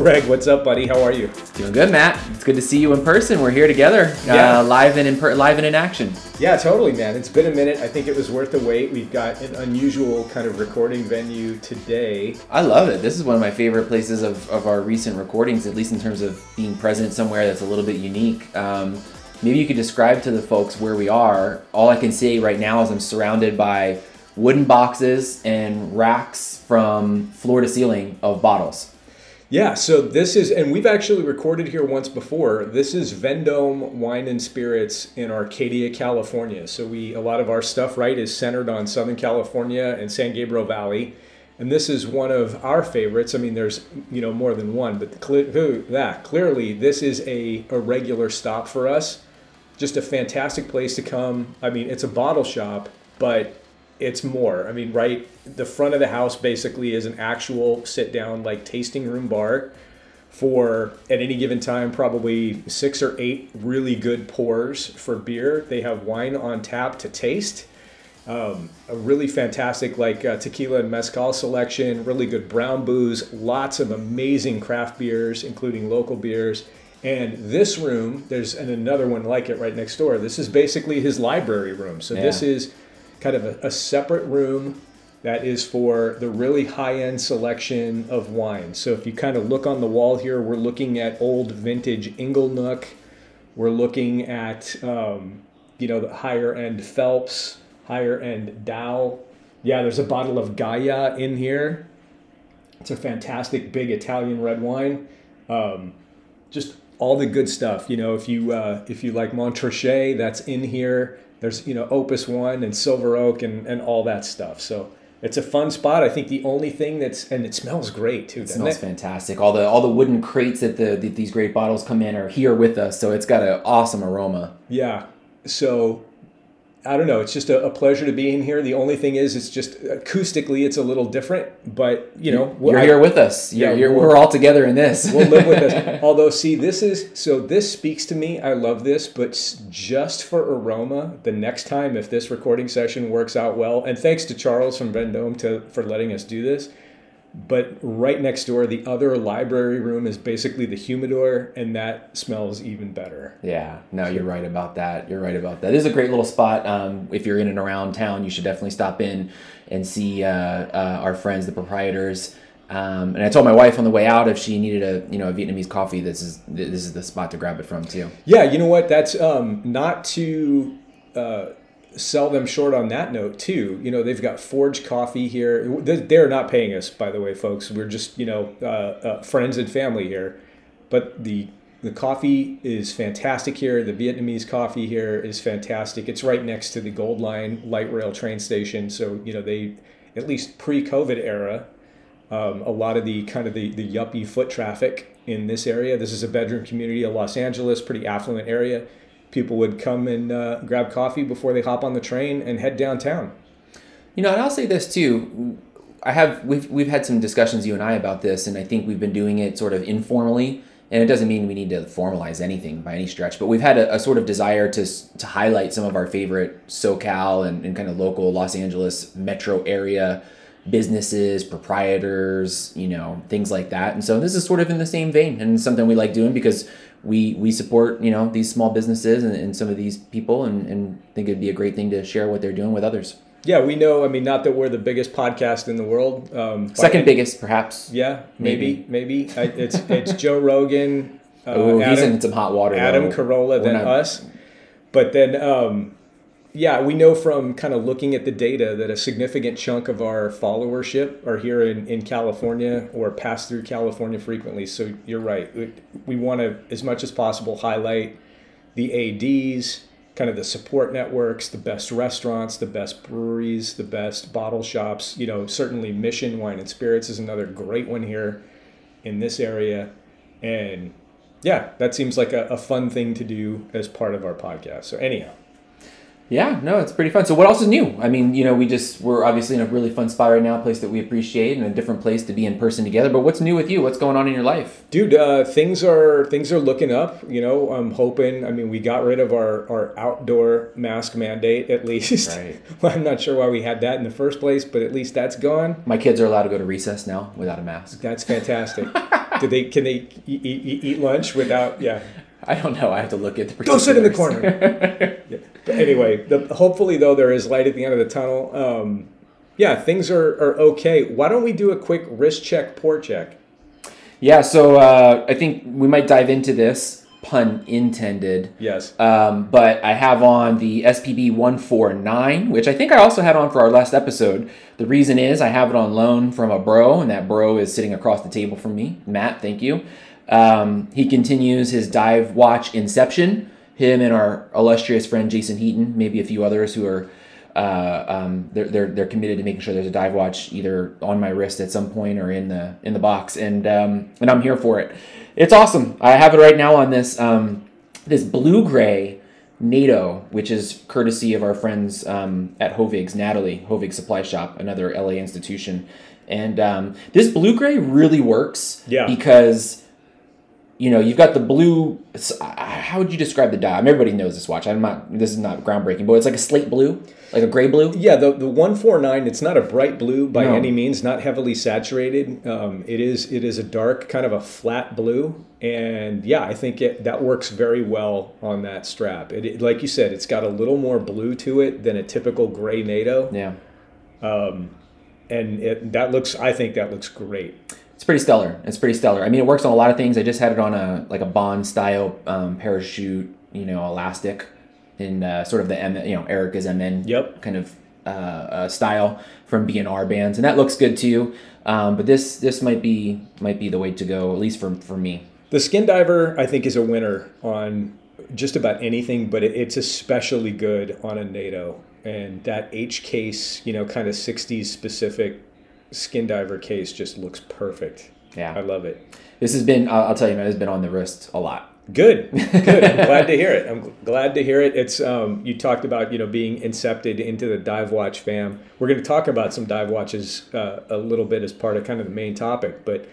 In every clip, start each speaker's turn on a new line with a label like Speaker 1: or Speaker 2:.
Speaker 1: Greg, what's up, buddy? How are you?
Speaker 2: Doing good, Matt. It's good to see you in person. We're here together,
Speaker 1: Yeah.
Speaker 2: uh, live and in per- live and in action.
Speaker 1: Yeah, totally, man. It's been a minute. I think it was worth the wait. We've got an unusual kind of recording venue today.
Speaker 2: I love it. This is one of my favorite places of, of our recent recordings, at least in terms of being present somewhere that's a little bit unique. Um, maybe you could describe to the folks where we are. All I can say right now is I'm surrounded by wooden boxes and racks from floor to ceiling of bottles.
Speaker 1: Yeah, so this is, and we've actually recorded here once before. This is Vendome Wine and Spirits in Arcadia, California. So we, a lot of our stuff, right, is centered on Southern California and San Gabriel Valley. And this is one of our favorites. I mean, there's you know more than one, but that clearly this is a, a regular stop for us. Just a fantastic place to come. I mean, it's a bottle shop, but it's more. I mean, right, the front of the house basically is an actual sit down like tasting room bar for at any given time probably six or eight really good pours for beer. They have wine on tap to taste. Um, a really fantastic like uh, tequila and mezcal selection, really good brown booze, lots of amazing craft beers, including local beers. And this room, there's and another one like it right next door. This is basically his library room. So this is kind of a, a separate room that is for the really high-end selection of wine. So if you kind of look on the wall here, we're looking at old vintage Inglenook. We're looking at um, you know the higher end Phelps, higher end Dow. Yeah, there's a bottle of Gaja in here. It's a fantastic big Italian red wine. Um, just all the good stuff. You know, if you uh, if you like Montrachet, that's in here. There's you know Opus One and Silver Oak and and all that stuff. So it's a fun spot. I think the only thing that's and it smells great too.
Speaker 2: It smells
Speaker 1: it?
Speaker 2: fantastic. All the all the wooden crates that the that these great bottles come in are here with us, so it's got an awesome aroma.
Speaker 1: Yeah. So I don't know. It's just a, a pleasure to be in here. The only thing is, it's just acoustically, it's a little different. But you know,
Speaker 2: You're
Speaker 1: I-
Speaker 2: here with us. You're,
Speaker 1: Yeah,
Speaker 2: you're,
Speaker 1: we'll-
Speaker 2: we're all together in this.
Speaker 1: we'll live with this. Although, see, this is so. This speaks to me. I love this, but just for aroma, the next time if this recording session works out well, and thanks to Charles from Vendome to for letting us do this. But right next door, the other library room is basically the humidor, and that smells even better.
Speaker 2: Yeah, no, you're right about that. You're right about that. This is a great little spot. Um, if you're in and around town, you should definitely stop in and see uh, uh, our friends, the proprietors. Um, and I told my wife on the way out if she needed a you know a Vietnamese coffee, this is this is the spot to grab it from too.
Speaker 1: Yeah, you know what? That's um, not to uh, sell them short on that note too. You know, they've got Forge Coffee here. They- They're not paying us, by the way, folks. We're just you know uh, uh, friends and family here. But the the coffee is fantastic here. The Vietnamese coffee here is fantastic. It's right next to the Gold Line light rail train station. So you know they, at least pre-COVID era, um, a lot of the kind of the, the yuppie foot traffic in this area. This is a bedroom community of Los Angeles, pretty affluent area. People would come and uh, grab coffee before they hop on the train and head downtown.
Speaker 2: You know, and I'll say this too. I have we've we've had some discussions you and I about this, and I think we've been doing it sort of informally. And it doesn't mean we need to formalize anything by any stretch, but we've had a, a sort of desire to to highlight some of our favorite SoCal and, and kind of local Los Angeles metro area businesses, proprietors, you know, things like that. And so this is sort of in the same vein and something we like doing because we we support you know these small businesses and, and some of these people and, and think it'd be a great thing to share what they're doing with others.
Speaker 1: Yeah, we know. I mean, not that we're the biggest podcast in the world. Um,
Speaker 2: Second biggest, perhaps.
Speaker 1: Yeah, maybe, maybe. I, it's it's Joe Rogan, uh,
Speaker 2: Oh, he's in some hot water.
Speaker 1: Adam
Speaker 2: though.
Speaker 1: Carolla, then
Speaker 2: not-
Speaker 1: us. But then um, yeah, we know from kind of looking at the data that a significant chunk of our followership are here in, in California or pass through California frequently. So you're right. We, we want to, as much as possible, highlight the ADs, kind of the support networks, the best restaurants, the best breweries, the best bottle shops. You know, certainly Mission Wine and Spirits is another great one here in this area. And yeah, that seems like a, a fun thing to do as part of our podcast. So, anyhow.
Speaker 2: Yeah, no, it's pretty fun. So, what else is new? I mean, you know, we just we're obviously in a really fun spot right now, a place that we appreciate, and a different place to be in person together. But what's new with you? What's going on in your life,
Speaker 1: dude? Uh, things are things are looking up. You know, I'm hoping. I mean, we got rid of our our outdoor mask mandate at least. Right. well, I'm not sure why we had that in the first place, but at least that's gone.
Speaker 2: My kids are allowed to go to recess now without a mask.
Speaker 1: That's fantastic. Do they can they eat, eat, eat lunch without? Yeah.
Speaker 2: I don't know. I have to look at the.
Speaker 1: Go sit in the corner. yeah. Anyway, the, hopefully though there is light at the end of the tunnel. Um, yeah, things are, are okay. Why don't we do a quick wrist check, pour check?
Speaker 2: Yeah, so uh, I think we might dive into this pun intended.
Speaker 1: Yes.
Speaker 2: Um, but I have on the SPB 149, which I think I also had on for our last episode. The reason is I have it on loan from a bro, and that bro is sitting across the table from me. Matt, thank you. Um, he continues his dive watch inception. Him and our illustrious friend Jason Heaton, maybe a few others who are uh, um, they're, they're they're committed to making sure there's a dive watch either on my wrist at some point or in the in the box, and um, and I'm here for it. It's awesome. I have it right now on this um, this blue gray NATO, which is courtesy of our friends um, at Hovig's, Natalie Hovig Supply Shop, another LA institution, and um, this blue gray really works.
Speaker 1: Yeah.
Speaker 2: because you know, you've got the blue. How would you describe the dye? I mean, everybody knows this watch. I'm not. This is not groundbreaking, but it's like a slate blue, like a gray blue.
Speaker 1: Yeah, the the one four nine. It's not a bright blue by no. any means. Not heavily saturated. Um, it is it is a dark kind of a flat blue, and yeah, I think it that works very well on that strap. It, it like you said, it's got a little more blue to it than a typical gray NATO.
Speaker 2: Yeah.
Speaker 1: Um, and it, that looks. I think that looks great
Speaker 2: it's pretty stellar. It's pretty stellar. I mean, it works on a lot of things. I just had it on a like a Bond style um, parachute, you know, elastic in uh, sort of the M, you know, Erika's MN
Speaker 1: yep.
Speaker 2: kind of uh, uh, style from B&R bands, and that looks good too. Um, but this this might be might be the way to go, at least for for me.
Speaker 1: The Skin Diver, I think, is a winner on just about anything, but it, it's especially good on a NATO. And that H case, you know, kind of 60s specific skin diver case just looks perfect.
Speaker 2: Yeah,
Speaker 1: I love it.
Speaker 2: This has been, I'll tell you, man, it's been on the wrist a lot.
Speaker 1: Good, good. I'm glad to hear it. I'm glad to hear it. It's um, you talked about you know being incepted into the dive watch fam. We're going to talk about some dive watches uh, a little bit as part of kind of the main topic, but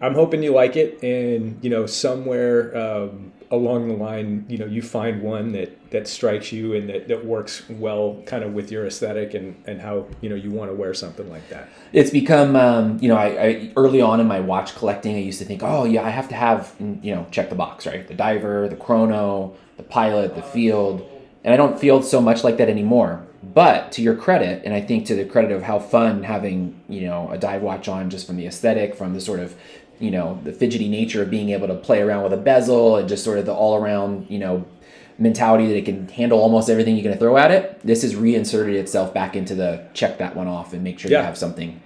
Speaker 1: I'm hoping you like it, and you know somewhere um, along the line, you know, you find one that that strikes you and that, that works well kind of with your aesthetic and, and how, you know, you want to wear something like that.
Speaker 2: It's become, um, you know, I, I, early on in my watch collecting, I used to think, oh yeah, I have to have, you know, check the box, right? The diver, the chrono, the pilot, the field. And I don't feel so much like that anymore. But to your credit, and I think to the credit of how fun having, you know, a dive watch on just from the aesthetic, from the sort of you know the fidgety nature of being able to play around with a bezel and just sort of the all around you know mentality that it can handle almost everything you're going to throw at it this has reinserted itself back into the check that one off and make sure yeah. you have something.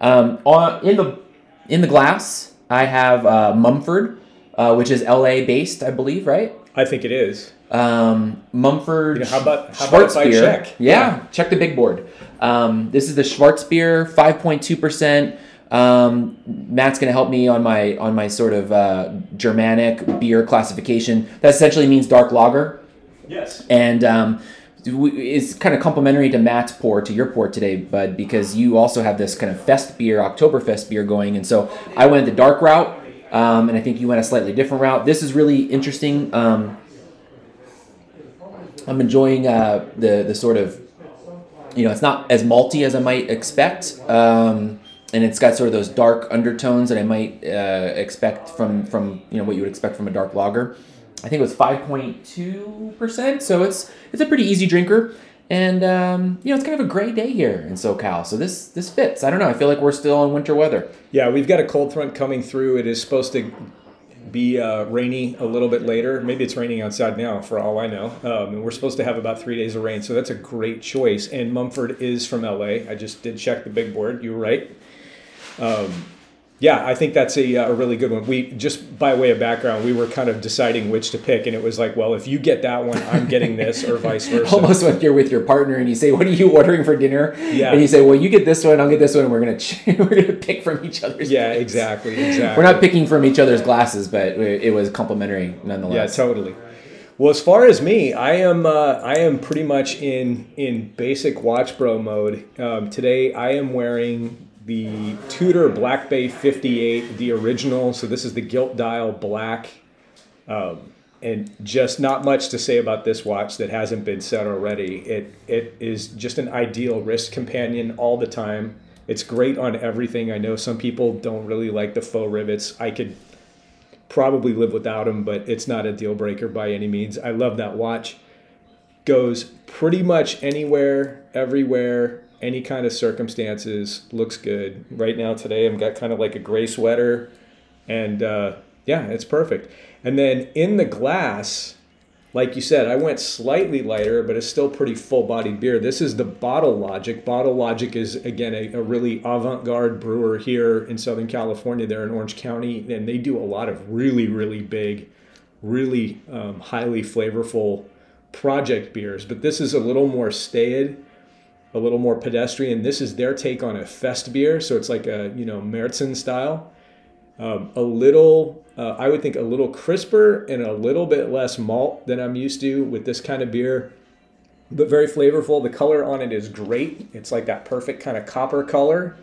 Speaker 2: Um, on in the in the glass i have uh, mumford uh, which is la based i believe right?
Speaker 1: I think it is.
Speaker 2: Um, mumford
Speaker 1: you know, how about how about check?
Speaker 2: Yeah, yeah, check the big board. Um, this is the schwarzbier 5.2% um, Matt's going to help me on my on my sort of uh, Germanic beer classification. That essentially means dark lager.
Speaker 1: Yes.
Speaker 2: And um, it's kind of complementary to Matt's pour to your pour today, Bud, because you also have this kind of fest beer, Oktoberfest beer going, and so I went the dark route, um, and I think you went a slightly different route. This is really interesting. Um, I'm enjoying uh, the the sort of, you know, it's not as malty as I might expect. Um, and it's got sort of those dark undertones that I might uh, expect from from you know what you would expect from a dark lager. I think it was five point two percent, so it's it's a pretty easy drinker, and um, you know it's kind of a gray day here in SoCal, so this this fits. I don't know. I feel like we're still in winter weather.
Speaker 1: Yeah, we've got a cold front coming through. It is supposed to be uh, rainy a little bit later. Maybe it's raining outside now, for all I know. Um, and we're supposed to have about three days of rain, so that's a great choice. And Mumford is from LA. I just did check the big board. You were right. Um, yeah, I think that's a, uh, a really good one. We just by way of background, we were kind of deciding which to pick, and it was like, well, if you get that one, I'm getting this, or vice versa.
Speaker 2: Almost like you're with your partner and you say, "What are you ordering for dinner?"
Speaker 1: Yeah.
Speaker 2: And you say, "Well, you get this one, I'll get this one, and we're gonna ch- we're gonna pick from each other's."
Speaker 1: Yeah,
Speaker 2: plates."
Speaker 1: exactly, exactly.
Speaker 2: We're not picking from each other's glasses, but it was complimentary nonetheless.
Speaker 1: Yeah, totally. Well, as far as me, I am uh, I am pretty much in in basic watch bro mode. Um, today, I am wearing the Tudor Black Bay 58, the original. So this is the gilt dial black, um, and just not much to say about this watch that hasn't been said already. It it is just an ideal wrist companion all the time. It's great on everything. I know some people don't really like the faux rivets. I could probably live without them, but it's not a deal breaker by any means. I love that watch. Goes pretty much anywhere, everywhere, any kind of circumstances. Looks good. Right now, today, I've got kind of like a gray sweater, and uh, yeah, it's perfect. And then in the glass, like you said, I went slightly lighter, but it's still pretty full bodied beer. This is the Bottle Logic. Bottle Logic is, again, a, a really avant garde brewer here in Southern California. They're in Orange County, and they do a lot of really, really big, really um, highly flavorful project beers. But this is a little more staid, a little more pedestrian. This is their take on a fest beer. So it's like a, you know, Märzen style. Um, a little, uh, I would think a little crisper and a little bit less malt than I'm used to with this kind of beer, but very flavorful. The color on it is great. It's like that perfect kind of copper color.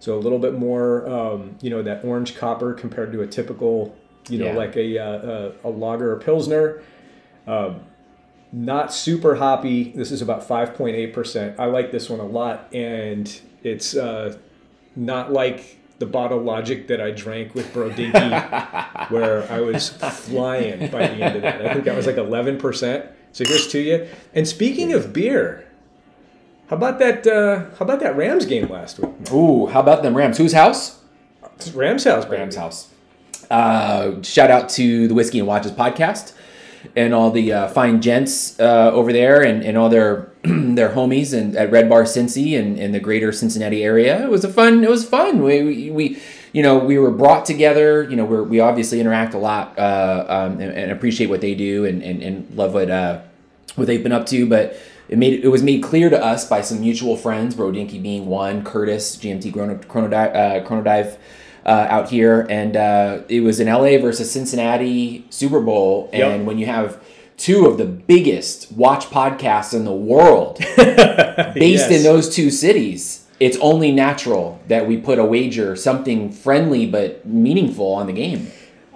Speaker 1: So a little bit more, um, you know, that orange copper compared to a typical, you know,
Speaker 2: Yeah.
Speaker 1: like a, uh, a, a lager or pilsner. Um, not super hoppy. This is about 5.8%. I like this one a lot. And it's uh, not like the bottle logic that I drank with Brodinky, where I was flying by the end of that. I think that was like 11%. So here's to you. And speaking of beer, how about that? Uh, how about that Rams game last week?
Speaker 2: Ooh, how about them Rams? Whose house?
Speaker 1: It's Rams house, baby.
Speaker 2: Rams house. Uh, shout out to the Whiskey and Watches podcast and all the uh, fine gents uh, over there and, and all their their homies and at Red Bar Cincy and, and the greater Cincinnati area. It was a fun. It was fun. We, we, we you know we were brought together. You know we we obviously interact a lot uh, um, and, and appreciate what they do and, and, and love what uh, what they've been up to, but. It made it was made clear to us by some mutual friends, Brodinky being one, Curtis, GMT Chrono, Chronodive, uh, Chronodive uh, out here, and uh, it was an LA versus Cincinnati Super Bowl. And
Speaker 1: Yep.
Speaker 2: when you have two of the biggest watch podcasts in the world based in those two cities, it's only natural that we put a wager, something friendly but meaningful, on the game.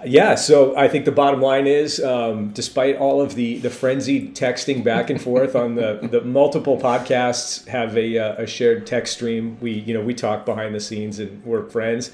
Speaker 1: Yeah, so I think the bottom line is, um, despite all of the the frenzied texting back and forth on the the multiple podcasts have a uh, a shared text stream. We you know we talk behind the scenes and we're friends.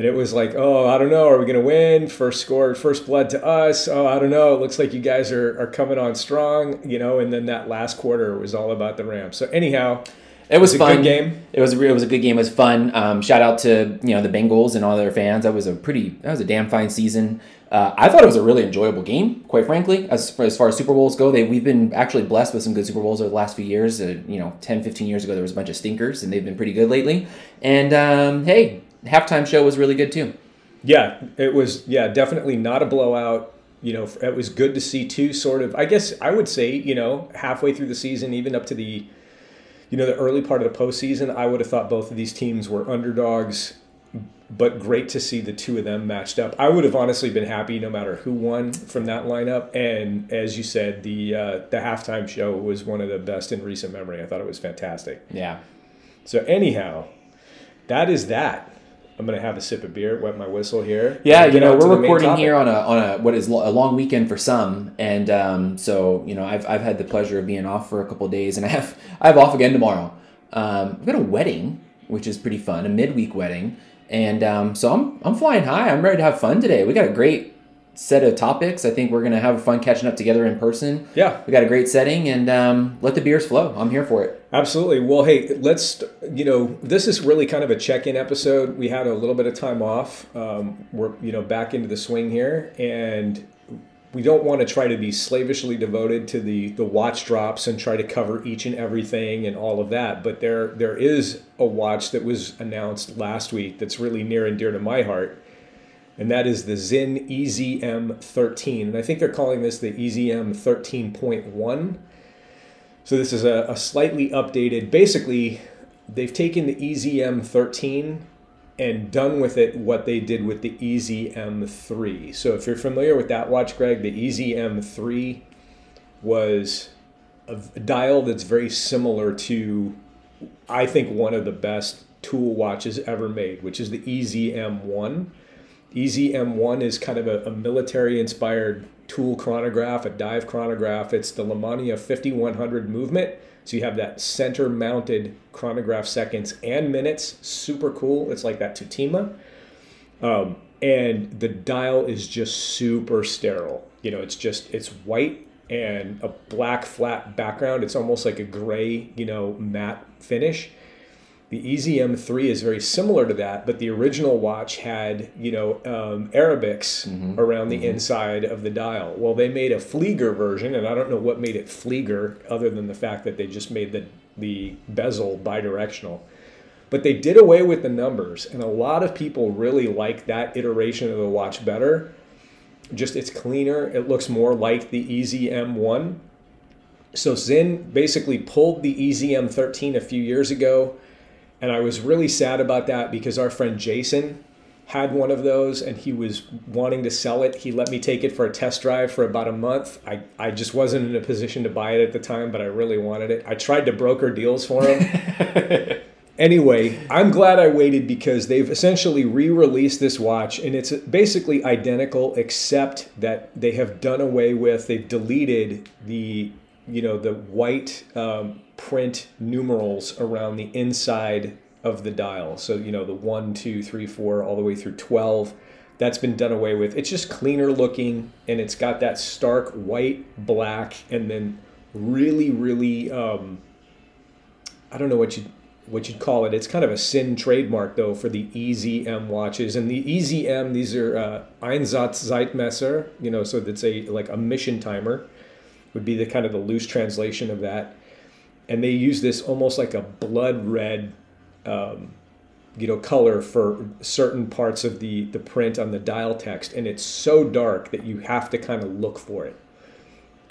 Speaker 1: And it was like, oh, I don't know, are we gonna win? First score, first blood to us. Oh, I don't know. It looks like you guys are, are coming on strong, you know. And then that last quarter was all about the Rams. So anyhow,
Speaker 2: It was
Speaker 1: It was a good game.
Speaker 2: It was a, it was a good game. It was fun. Um, shout out to you know the Bengals and all their fans. That was a pretty that was a damn fine season. Uh, I thought it was a really enjoyable game, quite frankly. As far, as far as Super Bowls go, they we've been actually blessed with some good Super Bowls over the last few years. Uh, you know, 10, 15 years ago there was a bunch of stinkers, and they've been pretty good lately. And um, hey, halftime show was really good too.
Speaker 1: Yeah, it was. Yeah, definitely not a blowout. You know, it was good to see two sort of. I guess I would say, you know, halfway through the season, even up to the, you know, the early part of the postseason, I would have thought both of these teams were underdogs. But great to see the two of them matched up. I would have honestly been happy no matter who won from that lineup. And as you said, the uh, the halftime show was one of the best in recent memory. I thought it was fantastic.
Speaker 2: Yeah.
Speaker 1: So anyhow, that is that. I'm gonna have a sip of beer, wet my whistle here.
Speaker 2: Yeah, you know we're recording here on a on a what is lo- a long weekend for some, and um, so you know I've, I've had the pleasure of being off for a couple of days, and I have I have off again tomorrow. Um, I've got a wedding, which is pretty fun, a midweek wedding, and um, so I'm I'm flying high. I'm ready to have fun today. We got a great set of topics. I think we're going to have fun catching up together in person.
Speaker 1: Yeah.
Speaker 2: We got a great setting and um, let the beers flow. I'm here for it.
Speaker 1: Absolutely. Well, hey, let's, you know, this is really kind of a check in episode. We had a little bit of time off. Um, we're, you know, back into the swing here. And we don't want to try to be slavishly devoted to the, the watch drops and try to cover each and everything and all of that. But there there is a watch that was announced last week that's really near and dear to my heart and that is the Sinn EZM13. And I think they're calling this the EZM 13.1. So this is a, a, slightly updated, basically, they've taken the EZM 13 and done with it what they did with the EZM 3. So if you're familiar with that watch, Greg, the EZM 3 was a dial that's very similar to, I think, one of the best tool watches ever made, which is the EZM 1 EZM1 is kind of a, a military inspired tool chronograph, a dive chronograph. It's the Lemania 5100 movement. So you have that center mounted chronograph seconds and minutes. Super cool. It's like that Tutima. Um, and the dial is just super sterile. You know, it's just, it's white and a black flat background. It's almost like a gray, you know, matte finish the EZM3 is very similar to that, but the original watch had, you know, um, Arabics mm-hmm. around the mm-hmm. inside of the dial. Well, they made a Flieger version, and I don't know what made it Flieger other than the fact that they just made the, the bezel bidirectional. But they did away with the numbers, and a lot of people really like that iteration of the watch better. Just it's cleaner, it looks more like the EZM1. So Sinn basically pulled the EZM13 a few years ago and I was really sad about that because our friend Jason had one of those and he was wanting to sell it. He let me take it for a test drive for about a month. I, I just wasn't in a position to buy it at the time, but I really wanted it. I tried to broker deals for him. anyway, I'm glad I waited because they've essentially re released this watch and it's basically identical except that they have done away with, they've deleted the, you know, the white. Um, print numerals around the inside of the dial. So, you know, the one, two, three, four, all the way through 12. That's been done away with. It's just cleaner looking and it's got that stark white, black, and then really, really, um, I don't know what you what you'd call it. It's kind of a Sinn trademark though for the EZM watches. And the EZM, these are uh, Einsatzzeitmesser, you know, so that's a like a mission timer would be the kind of the loose translation of that. And they use this almost like a blood red um, you know color for certain parts of the the print on the dial text. And it's so dark that you have to kind of look for it.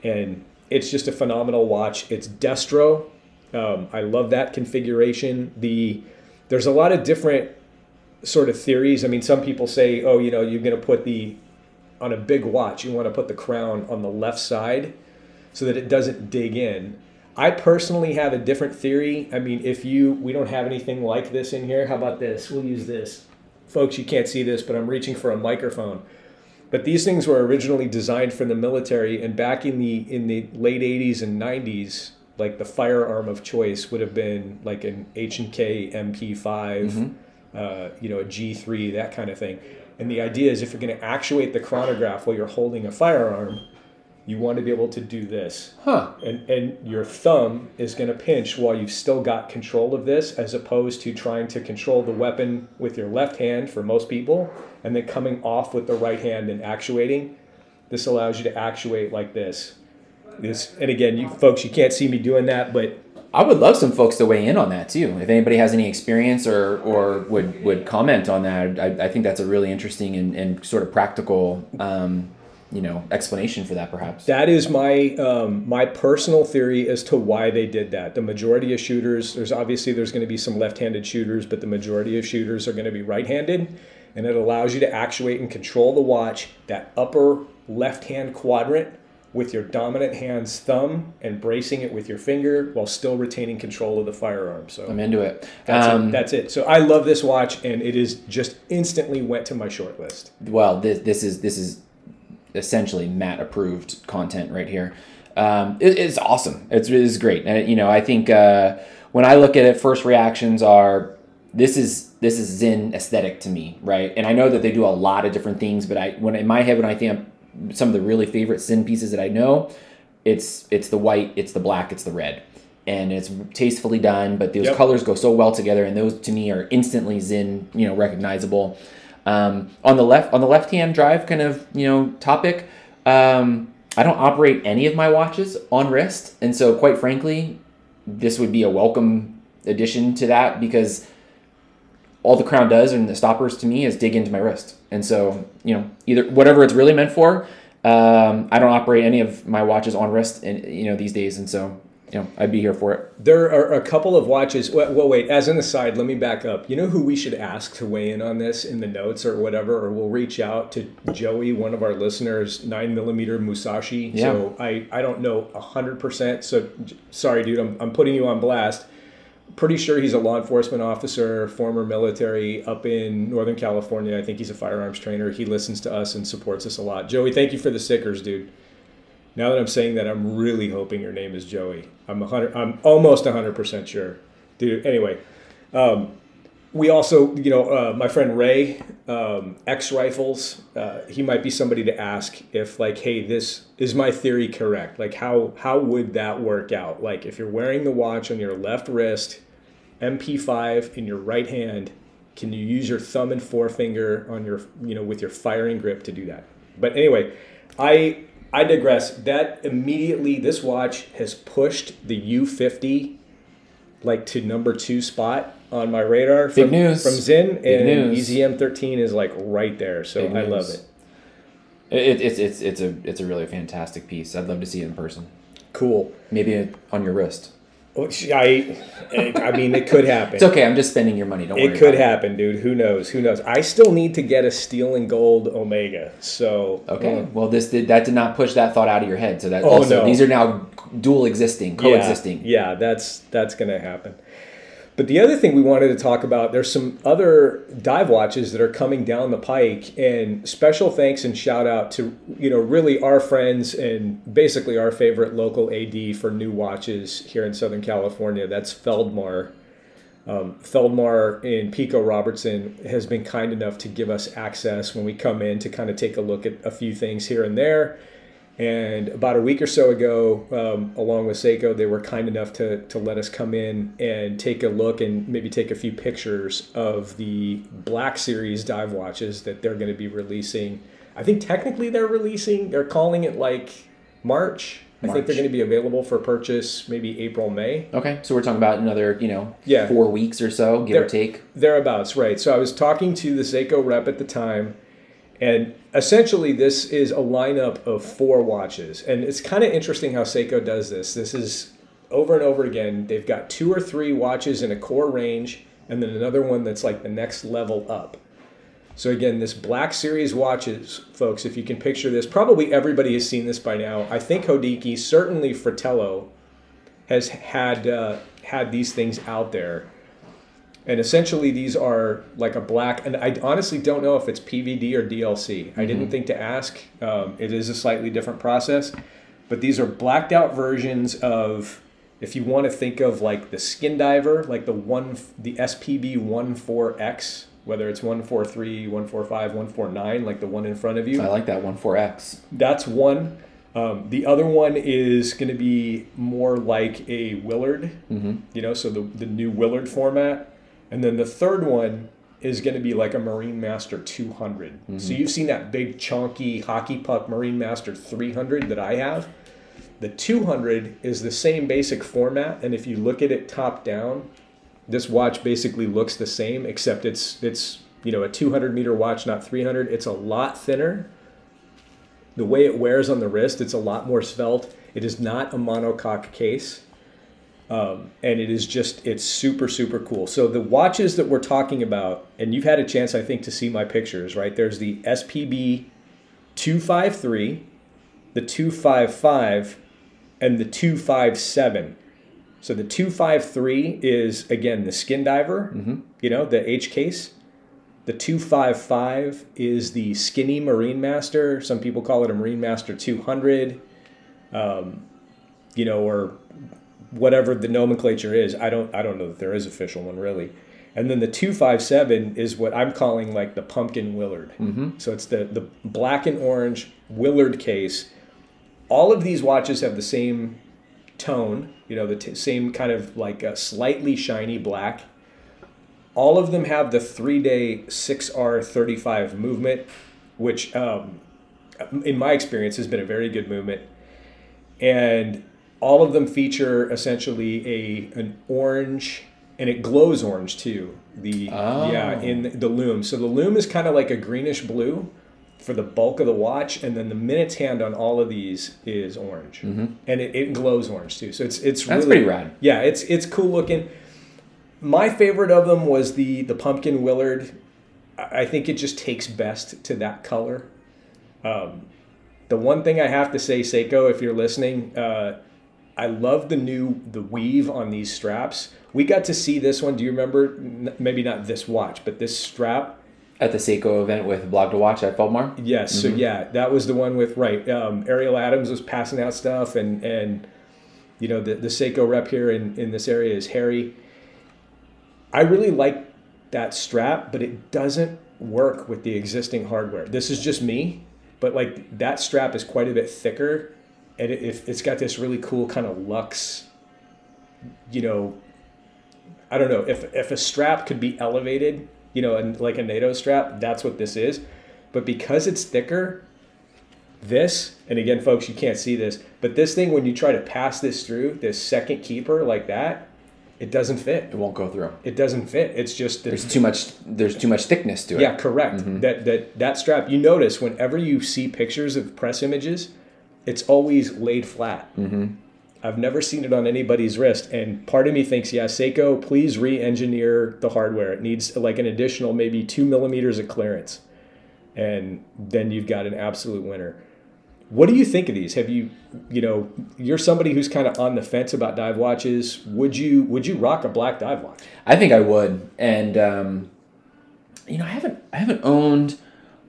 Speaker 1: And it's just a phenomenal watch. It's destro. Um, i love that configuration. The there's a lot of different sort of theories. I mean some people say oh you know you're going to put the on a big watch you want to put the crown on the left side so that it doesn't dig in I personally have a different theory. I mean, if you, we don't have anything like this in here. How about this? We'll use this. Folks, you can't see this, but I'm reaching for a microphone. But these things were originally designed for the military, and back in the in the late 80s and 90s, like the firearm of choice would have been like an H and K MP5, mm-hmm. uh, you know, a G3, that kind of thing. And the idea is if you're going to actuate the chronograph while you're holding a firearm, you want to be able to do this.
Speaker 2: Huh.
Speaker 1: And, and your thumb is going to pinch while you've still got control of this, as opposed to trying to control the weapon with your left hand for most people, and then coming off with the right hand and actuating. This allows you to actuate like this. This, and again, you folks, you can't see me doing that, but
Speaker 2: I would love some folks to weigh in on that too. If anybody has any experience or, or would, would comment on that, I, I think that's a really interesting and, and sort of practical um, you know explanation for that perhaps
Speaker 1: that is my um, my personal theory as to why they did that the majority of shooters there's obviously there's going to be some left-handed shooters but the majority of shooters are going to be right-handed and it allows you to actuate and control the watch that upper left hand quadrant with your dominant hand's thumb and bracing it with your finger while still retaining control of the firearm. So
Speaker 2: I'm into it.
Speaker 1: That's, um, it. that's it. So I love this watch, and it is just instantly went to my short list.
Speaker 2: Well, this this is this is essentially Matt approved content right here. Um, it, it's awesome. It's, it's great. And, you know, I think uh, when I look at it, first reactions are this is this is Sinn aesthetic to me, right? And I know that they do a lot of different things, but I when in my head when I think of some of the really favorite Sinn pieces that I know, it's it's the white, it's the black, it's the red. And it's tastefully done, but those
Speaker 1: Yep.
Speaker 2: colors go so well together, and those to me are instantly Sinn, you know, recognizable. Um, on the left, on the left-hand drive, kind of you know topic, um, I don't operate any of my watches on wrist, and so quite frankly, this would be a welcome addition to that because all the crown does and the stoppers to me is dig into my wrist. And so, you know, either whatever it's really meant for, um, I don't operate any of my watches on wrist and you know these days and so, you know, I'd be here for it.
Speaker 1: There are a couple of watches. Well, well, wait. As an aside, let me back up. You know who we should ask to weigh in on this in the notes or whatever, or we'll reach out to Joey, one of our listeners, nine millimeter Musashi.
Speaker 2: Yeah.
Speaker 1: So I I don't know hundred percent. So sorry, dude. I'm I'm putting you on blast. Pretty sure he's a law enforcement officer, former military up in Northern California. I think he's a firearms trainer. He listens to us and supports us a lot. Joey, thank you for the stickers, dude. Now that I'm saying that, I'm really hoping your name is Joey. I'm a hundred. I'm almost hundred percent sure, dude. Anyway, um, we also, you know, uh, my friend Ray, um, X Rifles. Uh, he might be somebody to ask if, like, hey, this is my theory correct? Like, how how would that work out? Like, if you're wearing the watch on your left wrist, MP5 in your right hand, can you use your thumb and forefinger on your, you know, with your firing grip to do that? But anyway, I I digress. That immediately, this watch has pushed the U50 like to number two spot on my radar
Speaker 2: Big
Speaker 1: from,
Speaker 2: news.
Speaker 1: from Sinn, and
Speaker 2: news.
Speaker 1: EZM 13 is like right there. So
Speaker 2: Big
Speaker 1: I love it.
Speaker 2: It, it's it's it's a it's a really fantastic piece. I'd love to see it in person.
Speaker 1: Cool.
Speaker 2: Maybe on your wrist.
Speaker 1: Oh, Which I, I mean, it could happen.
Speaker 2: It's okay. I'm just spending your money. Don't worry.
Speaker 1: It could happen, dude. Who knows? Who knows? I still need to get a steel and gold Omega. So
Speaker 2: Okay. Well, this did, that did not push that thought out of your head. So that
Speaker 1: Oh,
Speaker 2: also
Speaker 1: no.
Speaker 2: these are now dual existing, coexisting.
Speaker 1: Yeah, yeah, that's that's gonna happen. But the other thing we wanted to talk about, there's some other dive watches that are coming down the pike, and special thanks and shout out to you know really our friends and basically our favorite local AD for new watches here in Southern California. That's Feldmar. Um, Feldmar and Pico Robertson has been kind enough to give us access when we come in to kind of take a look at a few things here and there. And about a week or so ago, um, along with Seiko, they were kind enough to, to let us come in and take a look and maybe take a few pictures of the Black Series dive watches that they're going to be releasing. I think technically they're releasing, they're calling it like March. I think they're going to be available for purchase maybe April, May.
Speaker 2: Okay. So we're talking about another, you know,
Speaker 1: Yeah.
Speaker 2: four weeks or so, give
Speaker 1: There-
Speaker 2: or take.
Speaker 1: Thereabouts, right. So I was talking to the Seiko rep at the time, and essentially this is a lineup of four watches. And it's kind of interesting how Seiko does this. This is over and over again. They've got two or three watches in a core range, and then another one that's like the next level up. So again, this Black Series watches, folks, if you can picture this, probably everybody has seen this by now. I think Hodinkee, certainly Fratello, has had uh, had these things out there. And essentially, these are like a black, and I honestly don't know if it's PVD or DLC. I didn't think to ask. Um, it is a slightly different process, but these are blacked out versions of, if you want to think of like the Skin Diver, like the one, the SPB 14X, whether it's 143, 145, 149, like the one in front of you.
Speaker 2: I like that one, 4X.
Speaker 1: That's one. Um, the other one is going to be more like a Willard, you know, so the, the new Willard format. And then the third one is going to be like a Marine Master 200. So mm-hmm. you've seen that big, chunky hockey puck Marine Master 300 that I have. The 200 is the same basic format, and if you look at it top down, this watch basically looks the same, except it's it's you know a 200 meter watch, not 300. It's a lot thinner the way it wears on the wrist, it's a lot more svelte. It is not a monocoque case. Um, and it is just, it's super, super cool. So the watches that we're talking about, and you've had a chance, I think, to see my pictures, right? There's the SPB 253, the 255, and the 257. So the 253 is, again, the skin diver, you know, the H case. The 255 is the skinny Marine Master. Some people call it a Marine Master 200, um, you know, or whatever the nomenclature is. I don't, I don't know that there is official one really. And then the 257 is what I'm calling like the pumpkin Willard. Mm-hmm. So it's the, the black and orange Willard case. All of these watches have the same tone, you know, the t- same kind of like a slightly shiny black. All of them have the three day 6R35 movement, which um, in my experience has been a very good movement. And all of them feature essentially a an orange and it glows orange too. The
Speaker 2: Oh.
Speaker 1: yeah in the loom. So the loom is kind of like a greenish blue for the bulk of the watch, and then the minutes hand on all of these is orange, and it, it glows orange too. So it's it's
Speaker 2: Mm-hmm. That's
Speaker 1: really
Speaker 2: pretty rad.
Speaker 1: Yeah, it's it's cool looking. My favorite of them was the the pumpkin Willard. I I think it just takes best to that color. Um, the one thing I have to say, Seiko, if you're listening, uh, I love the new the weave on these straps. We got to see this one. Do you remember? N- Maybe not this watch, but this strap.
Speaker 2: At the Seiko event with Blog to Watch at Feldmar.
Speaker 1: Yes. So yeah, that was the one with right. Um, Ariel Adams was passing out stuff, and and you know the the Seiko rep here in in this area is Harry. I really like that strap, but it doesn't work with the existing hardware. This is just me, but like that strap is quite a bit thicker, and it, it, it's got this really cool kind of luxe. You know, I don't know if if a strap could be elevated, you know, and like a NATO strap, that's what this is. But because it's thicker, this and again, folks, you can't see this, but this thing when you try to pass this through this second keeper like that, it doesn't fit.
Speaker 2: It won't go through.
Speaker 1: It doesn't fit. It's just
Speaker 2: There's too much. There's too much thickness to it.
Speaker 1: yeah, correct. Mm-hmm. That that that strap. You notice whenever you see pictures of press images, it's always laid flat. Mm-hmm. I've never seen it on anybody's wrist, and part of me thinks, yeah, Seiko, please re-engineer the hardware. It needs like an additional maybe two millimeters of clearance, and then you've got an absolute winner. What do you think of these? Have you, you know, you're somebody who's kind of on the fence about dive watches. Would you would you rock a black dive watch?
Speaker 2: I think I would, and um, you know, I haven't I haven't owned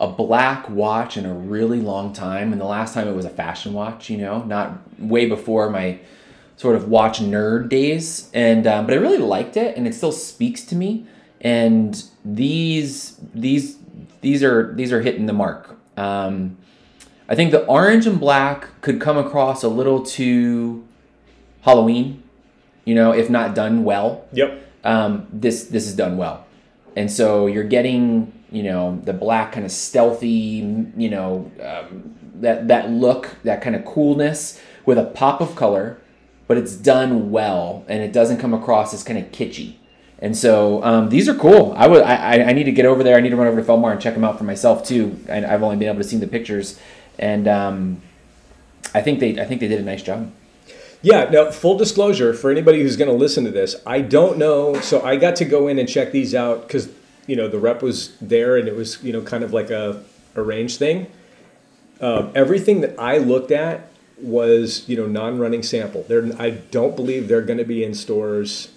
Speaker 2: a black watch in a really long time, and the last time it was a fashion watch. You know, not way before my sort of watch nerd days, and um, but I really liked it, and it still speaks to me. And these these these are these are hitting the mark. Um, I think the orange and black could come across a little too Halloween, you know, if not done well
Speaker 1: Yep.
Speaker 2: um, this this is done well, and so you're getting you know the black kind of stealthy you know um, that that look that kind of coolness with a pop of color, but it's done well and it doesn't come across as kind of kitschy. And so um, these are cool. I would I, I- need to get over there. I need to run over to Feldmar and check them out for myself too. I, I've only been able to see the pictures, and um, I think they I think they did a nice job.
Speaker 1: Yeah, now full disclosure for anybody who's going to listen to this, I don't know. So I got to go in and check these out because you know the rep was there and it was you know kind of like a arranged thing. Um, everything that I looked at was you know non-running sample. They're, I don't believe they're going to be in stores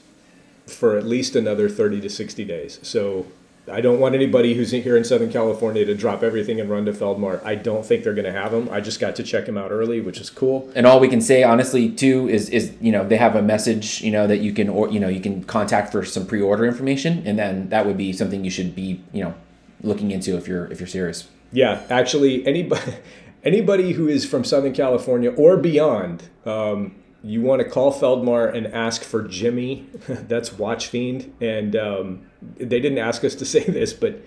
Speaker 1: for at least another thirty to sixty days. So I don't want anybody who's here in Southern California to drop everything and run to Feldmar. I don't think they're going to have them. I just got to check them out early, which is cool.
Speaker 2: and all we can say honestly too is is you know they have a message you know that you can or you know you can contact for some pre-order information and then that would be something you should be you know looking into if you're if you're serious
Speaker 1: Yeah, actually, anybody anybody who is from Southern California or beyond, um, you want to call Feldmar and ask for Jimmy. That's Watch Fiend, and um, they didn't ask us to say this, but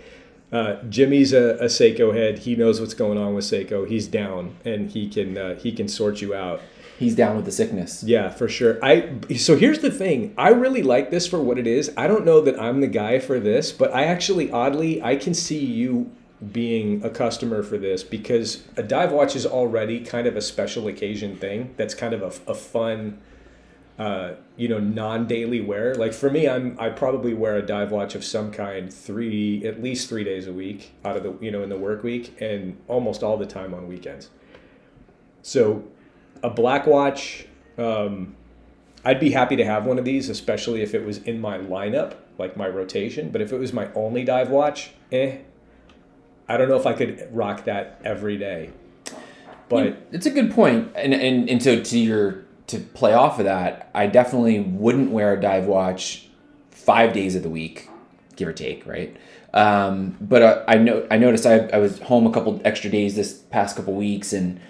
Speaker 1: uh, Jimmy's a, a Seiko head. He knows what's going on with Seiko. He's down, and he can uh, he can sort you out.
Speaker 2: he's down with the sickness
Speaker 1: Yeah, for sure. I so here's the thing. I really like this for what it is. I don't know that I'm the guy for this, but I actually oddly I can see you being a customer for this because a dive watch is already kind of a special occasion thing. That's kind of a, a fun uh, you know, non-daily wear. Like for me, I'm I probably wear a dive watch of some kind three at least three days a week out of the you know in the work week and almost all the time on weekends. So, a black watch, um, I'd be happy to have one of these, especially if it was in my lineup, like my rotation. But if it was my only dive watch, eh, I don't know if I could rock that every day. But
Speaker 2: it's a good point. point and and, and so to your to play off of that i definitely wouldn't wear a dive watch five days of the week give or take, right? Um, but uh, I know I noticed I, I was home a couple extra days this past couple weeks, and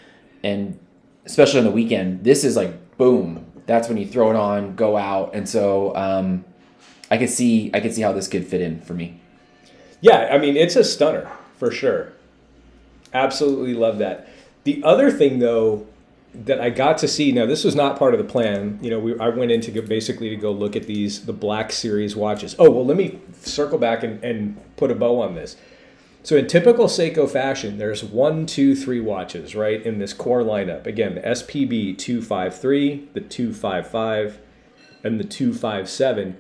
Speaker 2: and especially on the weekend, this is like boom. That's when you throw it on, go out, and so um, I could see I could see how this could fit in for me.
Speaker 1: Yeah, I mean it's a stunner for sure. Absolutely love that. The other thing though that I got to see now this was not part of the plan. You know, we, I went in to basically to go look at these the Black Series watches. Oh well, let me circle back and, and put a bow on this. So in typical Seiko fashion, there's one, two, three watches right in this core lineup. Again, the SPB 253, the 255, and the 257.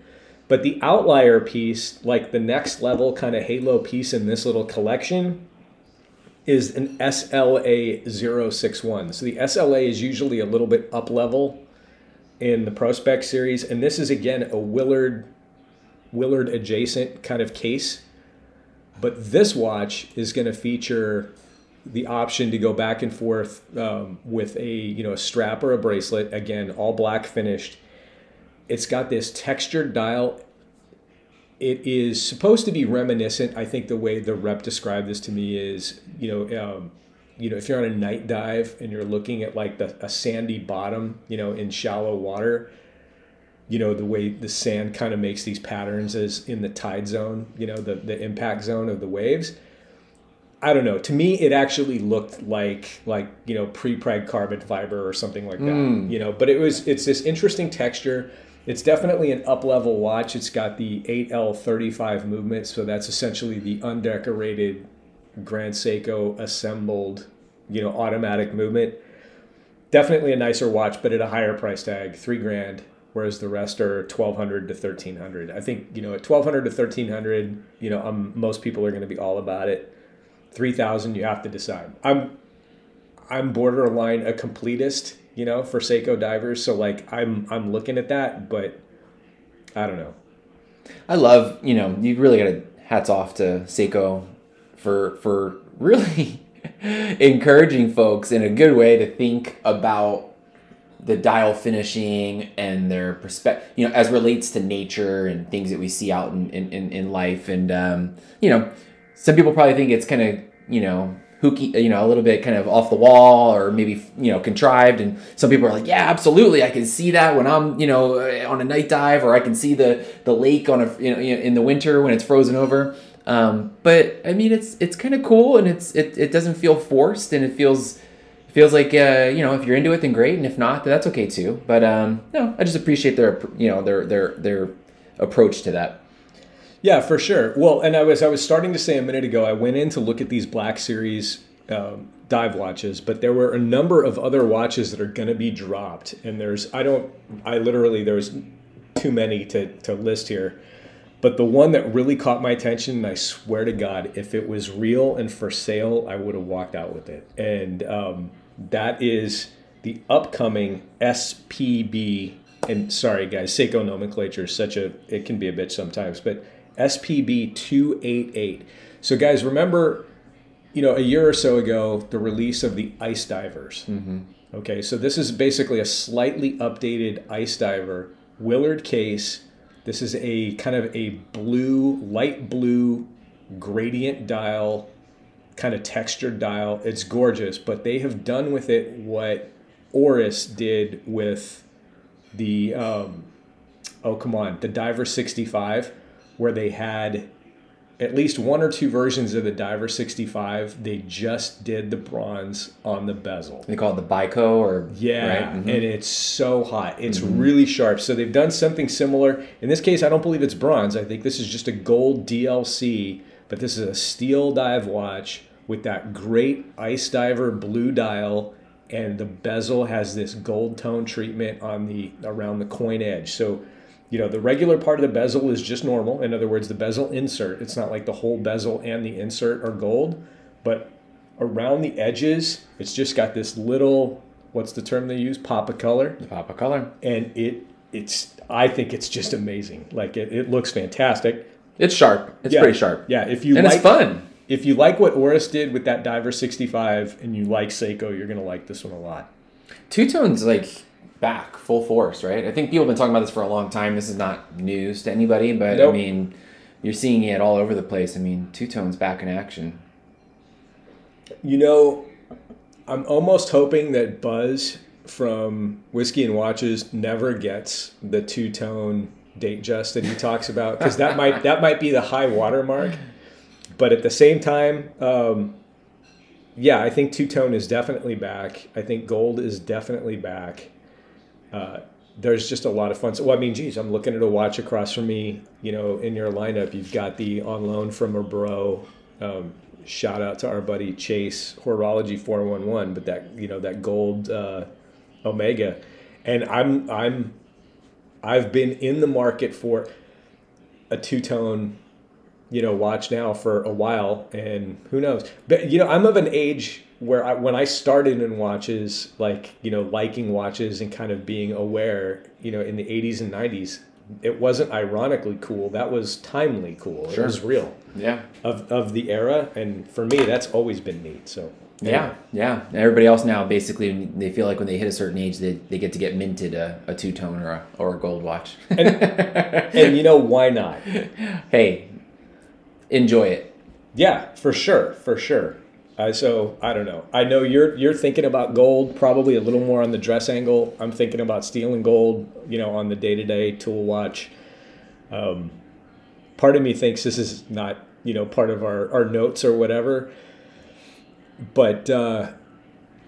Speaker 1: But the outlier piece, like the next level kind of halo piece in this little collection, is an SLA 061. So the SLA is usually a little bit up level in the Prospex series, and this is again a Willard Willard adjacent kind of case. But this watch is going to feature the option to go back and forth um, with a you know a strap or a bracelet. Again, all black finished. It's got this textured dial. It is supposed to be reminiscent. I think the way the rep described this to me is you know. Um, you know, if you're on a night dive and you're looking at like the, a sandy bottom, you know, in shallow water, you know the way the sand kind of makes these patterns as in the tide zone you know the, the impact zone of the waves i don't know to me it actually looked like like you know pre-preg carbon fiber or something like that mm. you know but it was it's this interesting texture it's definitely an up level watch. It's got the 8l35 movement so that's essentially the undecorated grand seiko assembled you know automatic movement. Definitely a nicer watch but at a higher price tag three grand whereas the rest are 1200 to 1300 i think you know at 1200 to 1300 you know um, most people are going to be all about it. 3000 you have to decide. I'm i'm borderline a completist you know for seiko divers so like i'm i'm looking at that but i don't know
Speaker 2: i love you know you really got to hats off to seiko for for really encouraging folks in a good way to think about the dial finishing and their perspective, you know, as relates to nature and things that we see out in, in, in life. And, um, you know, some people probably think it's kind of, you know, hooky, you know, a little bit kind of off the wall or maybe, you know, contrived. And some people are like, yeah, absolutely. I can see that when I'm, you know, on a night dive or I can see the, the lake on a, you know, in the winter when it's frozen over. Um, but I mean, it's, it's kind of cool and it's, it, it doesn't feel forced and it feels, feels like uh, you know if you're into it then great and if not then that's okay too but um, no i just appreciate their you know their their their approach to that
Speaker 1: yeah for sure well and i was i was starting to say a minute ago i went in to look at these black series um, dive watches but there were a number of other watches that are going to be dropped and there's i don't i literally there's too many to, to list here but the one that really caught my attention and i swear to god if it was real and for sale i would have walked out with it and um, that is the upcoming SPB. And sorry, guys, Seiko nomenclature is such a, it can be a bitch sometimes, but SPB 288. So, guys, remember, you know, a year or so ago, the release of the Ice Divers. Mm-hmm. Okay, so this is basically a slightly updated Ice Diver, Willard case. This is a kind of a blue, light blue gradient dial kind of textured dial. It's gorgeous, but they have done with it what Oris did with the um, oh come on the Diver 65, where they had at least one or two versions of the Diver 65. They just did the bronze on the bezel.
Speaker 2: They call it the Bico or
Speaker 1: yeah, right? mm-hmm. and it's so hot. It's mm-hmm. really sharp. So they've done something similar. In this case, I don't believe it's bronze. I think this is just a gold DLC but this is a steel dive watch with that great ice diver blue dial and the bezel has this gold tone treatment on the around the coin edge so you know the regular part of the bezel is just normal. In other words the bezel insert it's not like the whole bezel and the insert are gold but around the edges it's just got this little what's the term they use? Pop of color.
Speaker 2: The pop of color.
Speaker 1: And it it's i think it's just amazing. Like it, it looks fantastic.
Speaker 2: It's sharp. It's yeah. pretty sharp.
Speaker 1: Yeah if you
Speaker 2: and like, it's fun.
Speaker 1: if you like what Oris did with that Diver 65 and you like Seiko, you're going to like this one a lot.
Speaker 2: Two Tone's like back full force, right? I think people have been talking about this for a long time. This is not news to anybody, but nope. I mean, you're seeing it all over the place. I mean, two tones back in action.
Speaker 1: You know, I'm almost hoping that Buzz from Whiskey and Watches never gets the two tone date just that he talks about because that might that might be the high watermark. But at the same time, um, yeah, I think two tone is definitely back. I think gold is definitely back. Uh, there's just a lot of fun. So, well, I mean, geez, I'm looking at a watch across from me. You know, in your lineup, you've got the on loan from a bro. Um, shout out to our buddy Chase Horology 411, but that you know that gold uh, Omega, and I'm I'm I've been in the market for a two tone, you know, watch now for a while, and who knows? But you know, I'm of an age where I, when I started in watches, like you know, liking watches and kind of being aware, you know, in the 80s and 90s, it wasn't ironically cool. That was timely cool. Sure. It was real.
Speaker 2: Yeah.
Speaker 1: Of of the era, and for me, that's always been neat. So.
Speaker 2: Yeah, yeah. Everybody else now basically they feel like when they hit a certain age they, they get to get minted a, a two tone or a or a gold watch.
Speaker 1: and, and you know why not?
Speaker 2: Hey, enjoy it.
Speaker 1: Yeah, for sure, for sure. So I don't know. I know you're you're thinking about gold, probably a little more on the dress angle. I'm thinking about steel and gold, you know, on the day to day tool watch. Um, part of me thinks this is not, you know, part of our, our notes or whatever. But uh,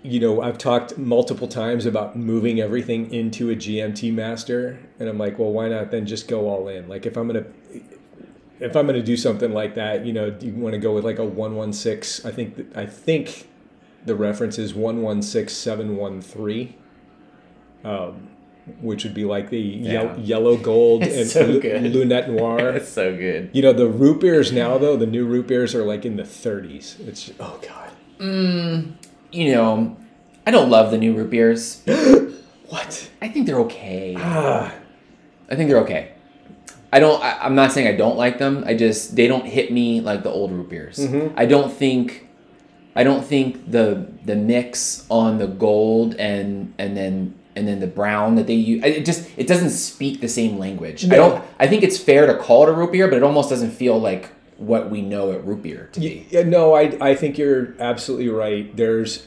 Speaker 1: you know, I've talked multiple times about moving everything into a GMT master, and I'm like, well, why not then just go all in? Like, if I'm gonna if I'm going to do something like that, you know, do you want to go with like a 116. I think I think the reference is 116713. Um, which would be like the yeah. ye- yellow gold and so lunette noir.
Speaker 2: it's so good.
Speaker 1: You know, the root beers now though, the new root beers are like in the 30s. It's oh god.
Speaker 2: Mm, you know, I don't love the new root beers.
Speaker 1: what?
Speaker 2: I think they're okay. Ah. I think they're okay. I don't. I, am not saying I don't like them. I just they don't hit me like the old root beers. Mm-hmm. I don't think. I don't think the the mix on the gold and and then and then the brown that they use it just it doesn't speak the same language. No. I don't. I think it's fair to call it a root beer, but it almost doesn't feel like what we know at root beer to be.
Speaker 1: Yeah, no, I I think you're absolutely right. There's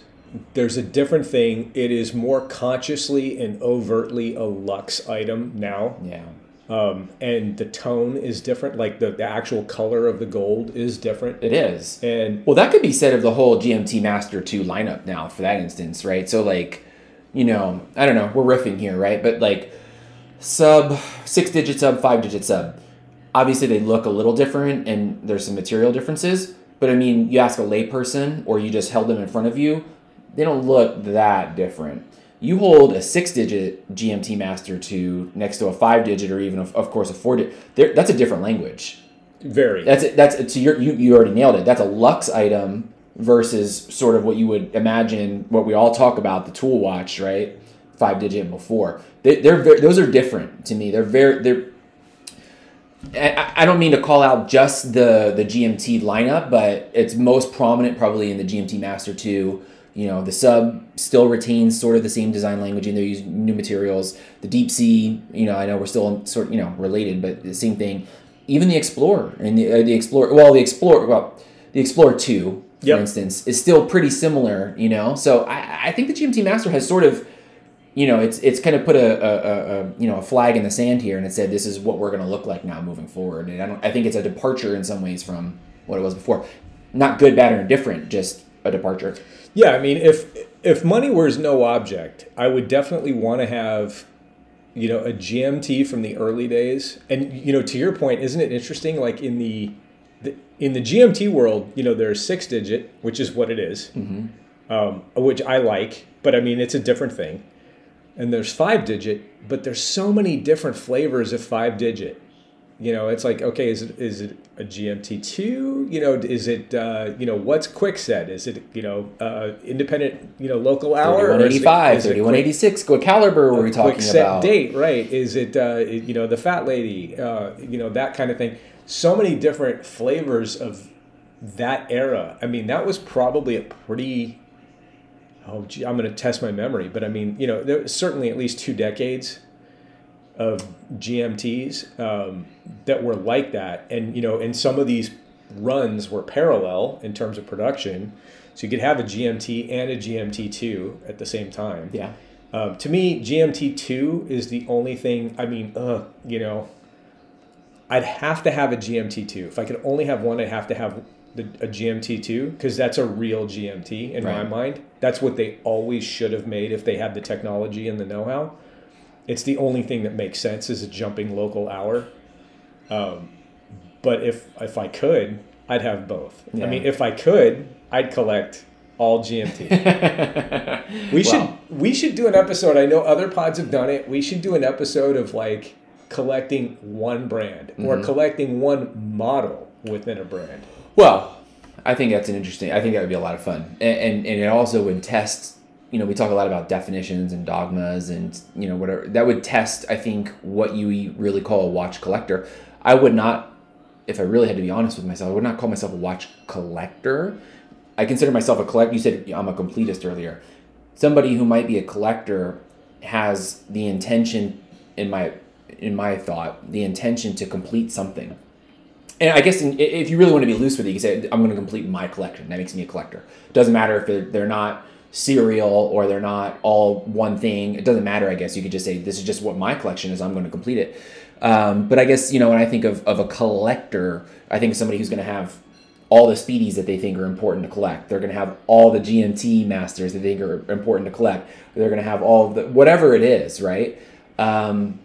Speaker 1: there's a different thing. It is more consciously and overtly a luxe item now.
Speaker 2: Yeah.
Speaker 1: Um, and the tone is different. Like the, the actual color of the gold is different.
Speaker 2: It is.
Speaker 1: And
Speaker 2: well, that could be said of the whole GMT Master 2 lineup now for that instance, right? So, like, you know, I don't know, we're riffing here, right? But like sub, six digit sub, five digit sub. Obviously, they look a little different and there's some material differences. But I mean, you ask a layperson or you just held them in front of you, they don't look that different you hold a six digit GMT master to next to a five digit or even of course a four digit that's a different language.
Speaker 1: Very.
Speaker 2: That's that's to your you, you already nailed it. That's a lux item versus sort of what you would imagine what we all talk about the tool watch right? Five digit before. They, they're very, those are different to me. They're very they're I, I don't mean to call out just the the GMT lineup but it's most prominent probably in the GMT Master 2 you know, the sub still retains sort of the same design language and they're using new materials. The deep sea, you know, I know we're still sort of, you know, related, but the same thing. Even the Explorer and the, uh, the Explorer, well, the Explorer, well, the Explorer 2, for yep. instance, is still pretty similar, you know? So I, I think the GMT Master has sort of, you know, it's it's kind of put a, a, a, you know a flag in the sand here, and it said this is what we're going to look like now moving forward. And I don't, I think it's a departure in some ways from what it was before. Not good, bad, or indifferent, just a departure.
Speaker 1: Yeah, I mean, if if money was no object, I would definitely want to have, you know, a GMT from the early days. And you know, to your point, isn't it interesting? Like in the, the in the GMT world, you know, there's six digit, which is what it is, mm-hmm. um, which I like, but I mean, it's a different thing. And there's five digit, but there's so many different flavors of five digit you know it's like okay is it is it a gmt2 you know is it uh, you know what's quickset? Is it you know uh, independent you know local hour?
Speaker 2: 3185 3186 what caliber were we talking
Speaker 1: set
Speaker 2: about?
Speaker 1: date right? Is it uh, you know the fat lady uh, you know that kind of thing. So many different flavors of that era. I mean that was probably a pretty oh gee, i'm going to test my memory but i mean you know there certainly at least two decades of GMTs um, that were like that, and you know, and some of these runs were parallel in terms of production, so you could have a GMT and a GMT two at the same time.
Speaker 2: Yeah.
Speaker 1: Um, to me, GMT two is the only thing. I mean, uh, you know, I'd have to have a GMT two. If I could only have one, I'd have to have the, a GMT two because that's a real GMT in my mind. That's what they always should have made if they had the technology and the know how. It's the only thing that makes sense is a jumping local hour. Um, but if if I could, I'd have both. I mean, if I could, I'd collect all GMT. We should we should do an episode. I know other pods have done it. We should do an episode of like collecting one brand or
Speaker 2: Mm-hmm.
Speaker 1: collecting one model within a brand.
Speaker 2: Well, I think that's an interesting. I think that would be a lot of fun, and and, and it also would test. You know, we talk a lot about definitions and dogmas, and you know whatever that would test. I think what you really call a watch collector. I would not, if I really had to be honest with myself, I would not call myself a watch collector. I consider myself a collect. You said I'm a completist earlier. Somebody who might be a collector has the intention, in my in my thought, the intention to complete something. And I guess in, if you really want to be loose with it, you can say, I'm going to complete my collection. That makes me a collector. Doesn't matter if they're, they're not serial or they're not all one thing. It doesn't matter, I guess. You could just say, this is just what my collection is. I'm going to complete it. Um, but I guess, you know, when I think of, of a collector, I think somebody who's going to have all the speedies that they think are important to collect. They're going to have all the GMT masters that they think are important to collect. They're going to have all the, whatever it is, right? Um,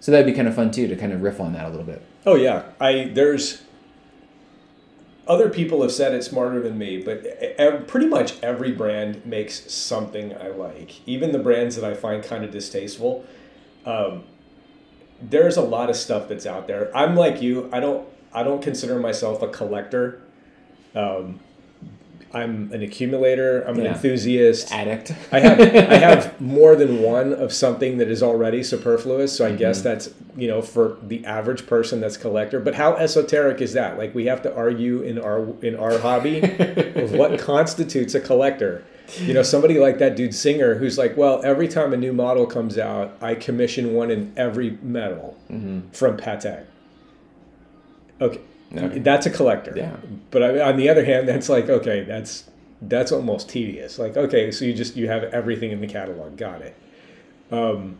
Speaker 2: so that'd be kind of fun too, to kind of riff on that a little bit.
Speaker 1: Oh yeah, I there's other people have said it smarter than me, but pretty much every brand makes something I like. Even the brands that I find kind of distasteful. Um, there's a lot of stuff that's out there. I'm like you. I don't. I don't consider myself a collector. Um, I'm an accumulator. I'm an
Speaker 2: Yeah.
Speaker 1: enthusiast.
Speaker 2: Addict.
Speaker 1: I have I have more than one of something that is already superfluous. So I mm-hmm. guess that's you know for the average person that's collector. But how esoteric is that? Like we have to argue in our in our hobby of what constitutes a collector. You know, somebody like that dude Singer who's like, well, every time a new model comes out, I commission one in every metal mm-hmm. from Patek. Okay.
Speaker 2: Okay.
Speaker 1: That's a collector.
Speaker 2: Yeah.
Speaker 1: But on the other hand, that's like okay, that's that's almost tedious. Like okay, so you just you have everything in the catalog. Got it. Um,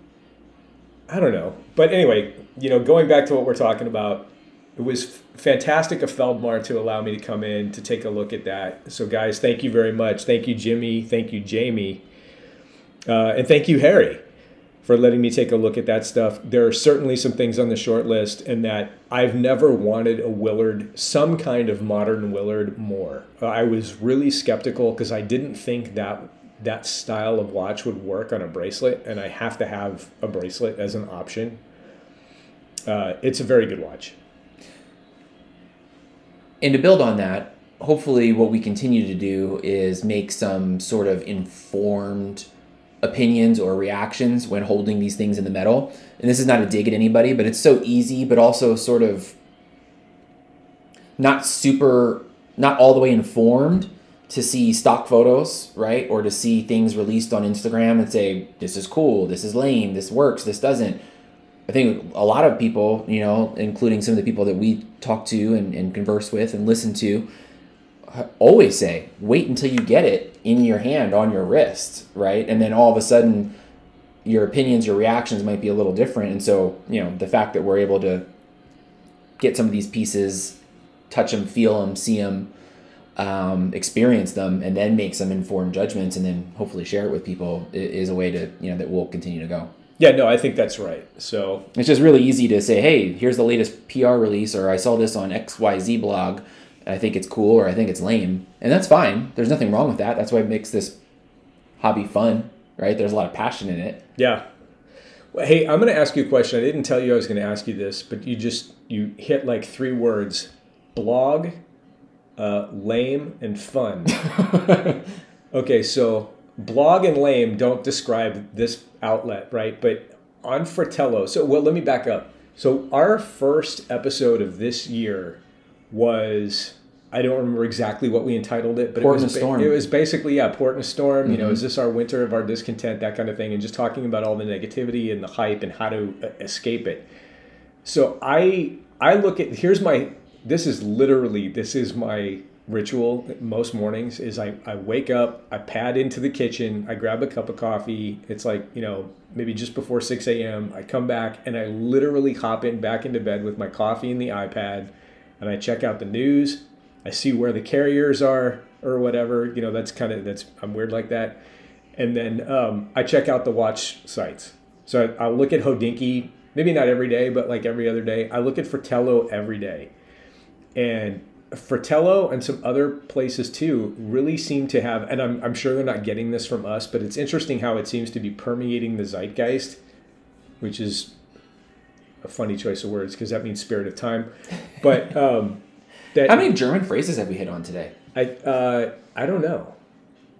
Speaker 1: I don't know, but anyway, you know, going back to what we're talking about, it was f- fantastic of Feldmar to allow me to come in to take a look at that. So guys, thank you very much. Thank you, Jimmy. Thank you, Jamie, uh, and thank you, Harry for letting me take a look at that stuff. There are certainly some things on the short list, and that I've never wanted a Willard, some kind of modern Willard, more. Uh, I was really skeptical because I didn't think that that style of watch would work on a bracelet, and I have to have a bracelet as an option. Uh, it's a very good watch.
Speaker 2: And to build on that, hopefully, what we continue to do is make some sort of informed opinions or reactions when holding these things in the metal. And this is not a dig at anybody, but it's so easy, but also sort of not super, not all the way informed to see stock photos, right? Or to see things released on Instagram and say, this is cool, this is lame, this works, this doesn't. I think a lot of people, you know, including some of the people that we talk to and, and converse with and listen to, always say, wait until you get it in your hand on your wrist, right? And then all of a sudden, your opinions, your reactions might be a little different. And so, you know, the fact that we're able to get some of these pieces, touch them, feel them, see them, um, experience them, and then make some informed judgments, and then hopefully share it with people is a way to, you know, that we'll continue to go.
Speaker 1: Yeah, no, I think that's right. So
Speaker 2: It's just really easy to say, hey, here's the latest PR release, or I saw this on XYZ blog. I think it's cool, or I think it's lame. And that's fine. There's nothing wrong with that. That's why it makes this hobby fun, right? There's a lot of passion in it.
Speaker 1: Yeah. Well, hey, I'm going to ask you a question. I didn't tell you I was going to ask you this, but you just you hit like three words: blog, uh, lame, and fun. okay, so blog and lame don't describe this outlet, right? But on Fratello, so well, let me back up. So our first episode of this year was I don't remember exactly what we entitled it, but
Speaker 2: Port
Speaker 1: it was
Speaker 2: a storm.
Speaker 1: it was basically yeah, port in a storm. You know, is this our winter of our discontent, that kind of thing, and just talking about all the negativity and the hype and how to uh, escape it. So I I look at here's my this is literally this is my ritual most mornings is I, I wake up I pad into the kitchen I grab a cup of coffee it's like you know maybe just before 6 a.m I come back and I literally hop in back into bed with my coffee and the iPad and I check out the news I see where the carriers are or whatever you know that's kind of that's I'm weird like that. And then um, I check out the watch sites. So I, I'll look at Hodinkee maybe not every day but like every other day I look at Fratello every day. And Fratello and some other places too really seem to have, and I'm, I'm sure they're not getting this from us, but it's interesting how it seems to be permeating the zeitgeist, which is a funny choice of words because that means spirit of time. But um, that
Speaker 2: How many German phrases have we hit on today?
Speaker 1: I uh, I don't know.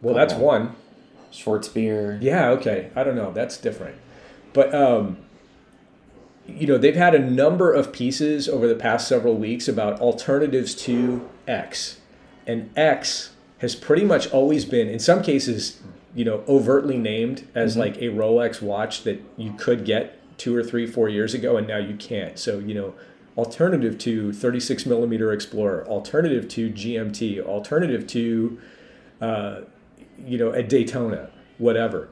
Speaker 1: Well, that's
Speaker 2: Couple.
Speaker 1: one.
Speaker 2: Schwarzbier.
Speaker 1: Yeah, okay. I don't know. That's different. But um you know, they've had a number of pieces over the past several weeks about alternatives to X. And X has pretty much always been in some cases, you know, overtly named as like a Rolex watch that you could get 2 or 3 4 years ago and now you can't. So, you know, alternative to 36 millimeter Explorer, alternative to GMT, alternative to uh, you know, at Daytona, whatever.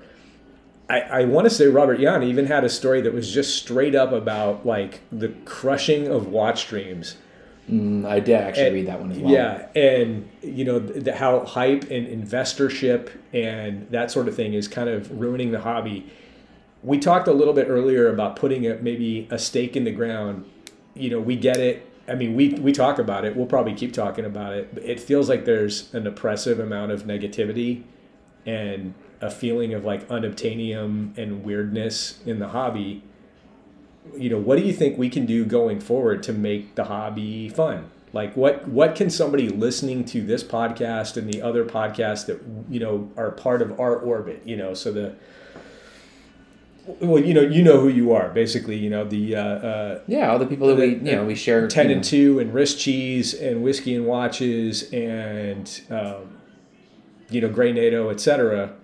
Speaker 1: I, I want to say Robert Jan even had a story that was just straight up about like the crushing of watch dreams.
Speaker 2: Mm, I did actually
Speaker 1: And-
Speaker 2: read that one as well.
Speaker 1: Yeah, and you know the, how hype and investorship and that sort of thing is kind of ruining the hobby. We talked a little bit earlier about putting a, maybe a stake in the ground. You know, we get it. I mean, we we talk about it. We'll probably keep talking about it. It feels like there's an oppressive amount of negativity and a feeling of like unobtainium and weirdness in the hobby you know what do you think we can do going forward to make the hobby fun like what what can somebody listening to this podcast and the other podcasts that you know are part of our orbit you know so the well you know you know who you are basically you know the uh, uh,
Speaker 2: Yeah, all the people that we you know we share
Speaker 1: 10
Speaker 2: you
Speaker 1: and 2 and wrist cheese and whiskey and watches and um, you know Grey NATO etc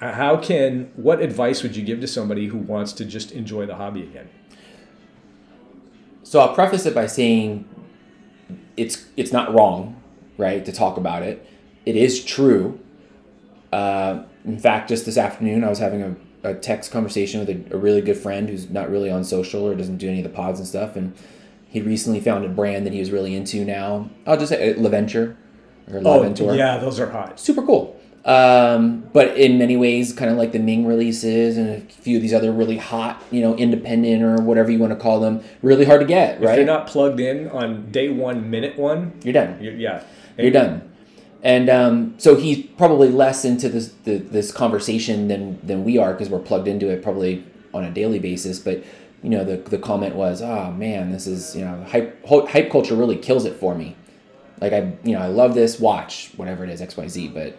Speaker 1: how can what advice would you give to somebody who wants to just enjoy the hobby again
Speaker 2: So I'll preface it by saying it's it's not wrong, right, to talk about it. It is true. Uh, in fact, just this afternoon, I was having a, a text conversation with a, a really good friend who's not really on social or doesn't do any of the pods and stuff, and he recently found a brand that he was really into. Now, I'll just say uh, Laventure or Laventure
Speaker 1: Oh, yeah those are hot
Speaker 2: super cool. Um, but in many ways, kind of like the Ming releases and a few of these other really hot, you know, independent or whatever you want to call them, really hard to get,
Speaker 1: if
Speaker 2: right?
Speaker 1: you're not plugged in on day one minute one
Speaker 2: You're done.
Speaker 1: you're, yeah
Speaker 2: You're done. And um, so he's probably less into this the, this conversation than than we are because we're plugged into it probably on a daily basis. But you know, the the comment was, "Oh man, this is you know hype hype culture really kills it for me." Like I you know I love this watch whatever it is X Y Z, but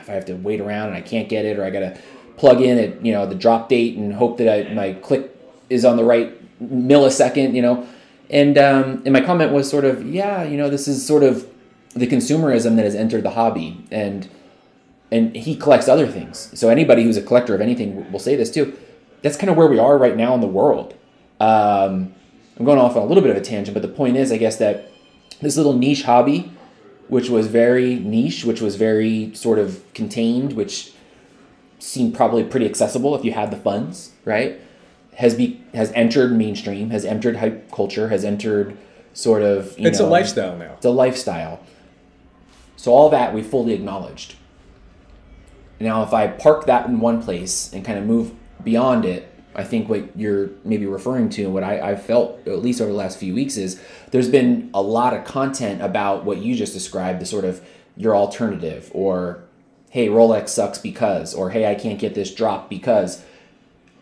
Speaker 2: if I have to wait around and I can't get it or I gotta plug in at you know the drop date and hope that I, my click is on the right millisecond, you know. And um, and my comment was sort of, yeah, you know, this is sort of the consumerism that has entered the hobby, and and he collects other things. So anybody who's a collector of anything will say this too. That's kind of where we are right now in the world. Um, I'm going off on a little bit of a tangent, but the point is, I guess that this little niche hobby, which was very niche, which was very sort of contained, which seemed probably pretty accessible if you had the funds, right? Has be has entered mainstream, has entered hype culture, has entered sort of you
Speaker 1: it's
Speaker 2: know,
Speaker 1: a lifestyle now
Speaker 2: it's a lifestyle. So all that we fully acknowledged. Now, if I park that in one place and kind of move beyond it, I think what you're maybe referring to and what I, I've felt at least over the last few weeks is there's been a lot of content about what you just described, the sort of your alternative or hey, Rolex sucks because, or hey, I can't get this drop because.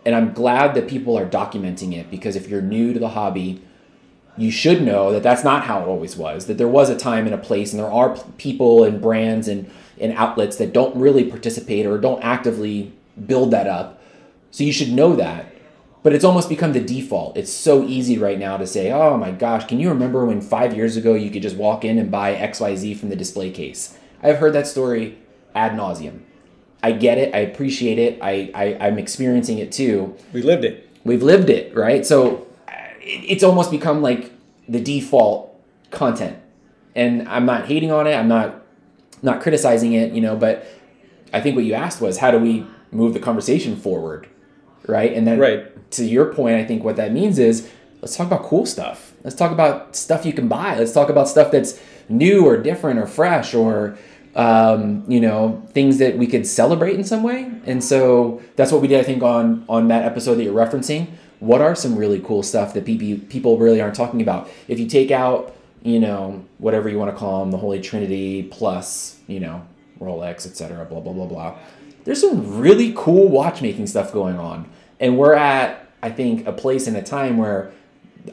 Speaker 2: And I'm glad that people are documenting it because if you're new to the hobby, you should know that that's not how it always was. That there was a time and a place, and there are people and brands and, and outlets that don't really participate or don't actively build that up. So you should know that. but it's almost become the default. It's so easy right now to say, "Oh my gosh, can you remember when 5 years ago you could just walk in and buy XYZ from the display case?" I've heard that story ad nauseum. I get it. I appreciate it. I, I I'm experiencing it too.
Speaker 1: We lived it.
Speaker 2: We've lived it, right? So it's almost become like the default content, and I'm not hating on it. I'm not not criticizing it, you know. But I think what you asked was, how do we move the conversation forward, right? And then
Speaker 1: Right.
Speaker 2: to your point, I think what that means is let's talk about cool stuff. Let's talk about stuff you can buy. Let's talk about stuff that's new or different or fresh or um, you know things that we could celebrate in some way. And so that's what we did, I think, on on that episode that you're referencing. What are some really cool stuff that people really aren't talking about? If you take out you know whatever you want to call them, the Holy Trinity plus you know Rolex, etc. Blah blah blah blah. There's some really cool watchmaking stuff going on, and we're at I think a place in a time where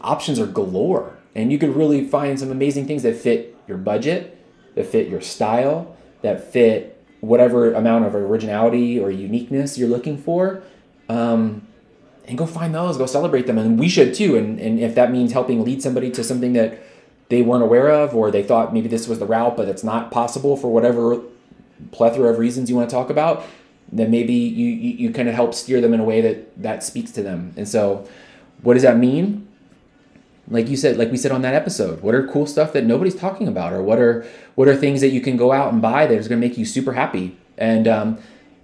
Speaker 2: options are galore, and you could really find some amazing things that fit your budget, that fit your style, that fit whatever amount of originality or uniqueness you're looking for. Um, and go find those, go celebrate them, and we should too. And and if that means helping lead somebody to something that they weren't aware of, or they thought maybe this was the route, but it's not possible for whatever plethora of reasons you want to talk about, then maybe you, you, you kind of help steer them in a way that that speaks to them. And so, what does that mean? Like you said, like we said on that episode, what are cool stuff that nobody's talking about, or what are what are things that you can go out and buy that is going to make you super happy? And um,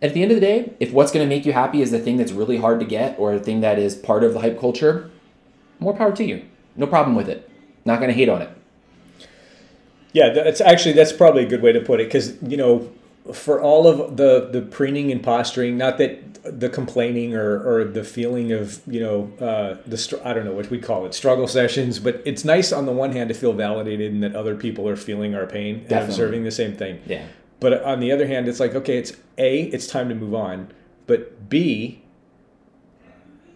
Speaker 2: at the end of the day, if what's going to make you happy is the thing that's really hard to get, or the thing that is part of the hype culture, more power to you. No problem with it. Not going to hate on it.
Speaker 1: Yeah, that's actually that's probably a good way to put it because you know, for all of the the preening and posturing, not that the complaining or, or the feeling of you know uh, the str- I don't know what we call it struggle sessions, but it's nice on the one hand to feel validated and that other people are feeling our pain and observing the same thing.
Speaker 2: Yeah.
Speaker 1: But on the other hand, it's like okay, it's a it's time to move on, but b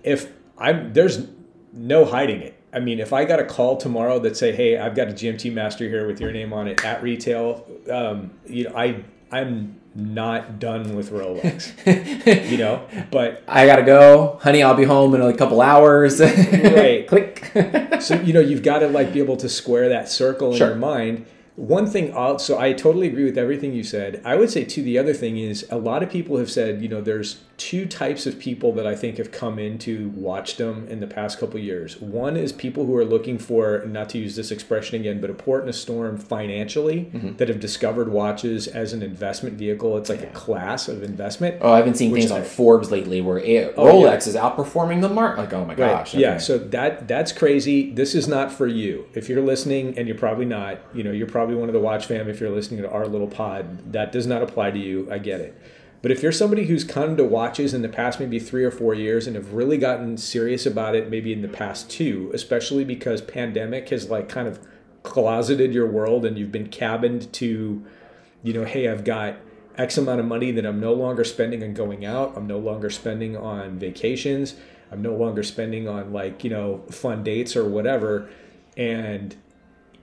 Speaker 1: if I'm there's no hiding it. I mean, if I got a call tomorrow that say, "Hey, I've got a GMT master here with your name on it at retail," um, you know, I I'm not done with Rolex, you know. But
Speaker 2: I gotta go, honey. I'll be home in a couple hours.
Speaker 1: Right.
Speaker 2: Click.
Speaker 1: so you know, you've got to like be able to square that circle in your mind. One thing, I'll, so I totally agree with everything you said. I would say too. The other thing is, a lot of people have said, you know, there's two types of people that I think have come into watchdom in the past couple years. One is people who are looking for, not to use this expression again, but a port in a storm financially,
Speaker 2: Mm-hmm.
Speaker 1: that have discovered watches as an investment vehicle. It's like a class of investment.
Speaker 2: oh, I've been seeing things on Forbes lately where a-
Speaker 1: Oh,
Speaker 2: Rolex is outperforming the market. Like, oh my gosh.
Speaker 1: Yeah,
Speaker 2: okay.
Speaker 1: so that that's crazy. This is not for you. If you're listening, and you're probably not, you know, you're probably one of the watch fam. If you're listening to our little pod, that does not apply to you. I get it. But if you're somebody who's come to watches in the past maybe three or four years and have really gotten serious about it, maybe in the past two, especially because pandemic has like kind of closeted your world and you've been cabined to, you know, hey, I've got X amount of money that I'm no longer spending on going out. I'm no longer spending on vacations. I'm no longer spending on like, you know, fun dates or whatever. And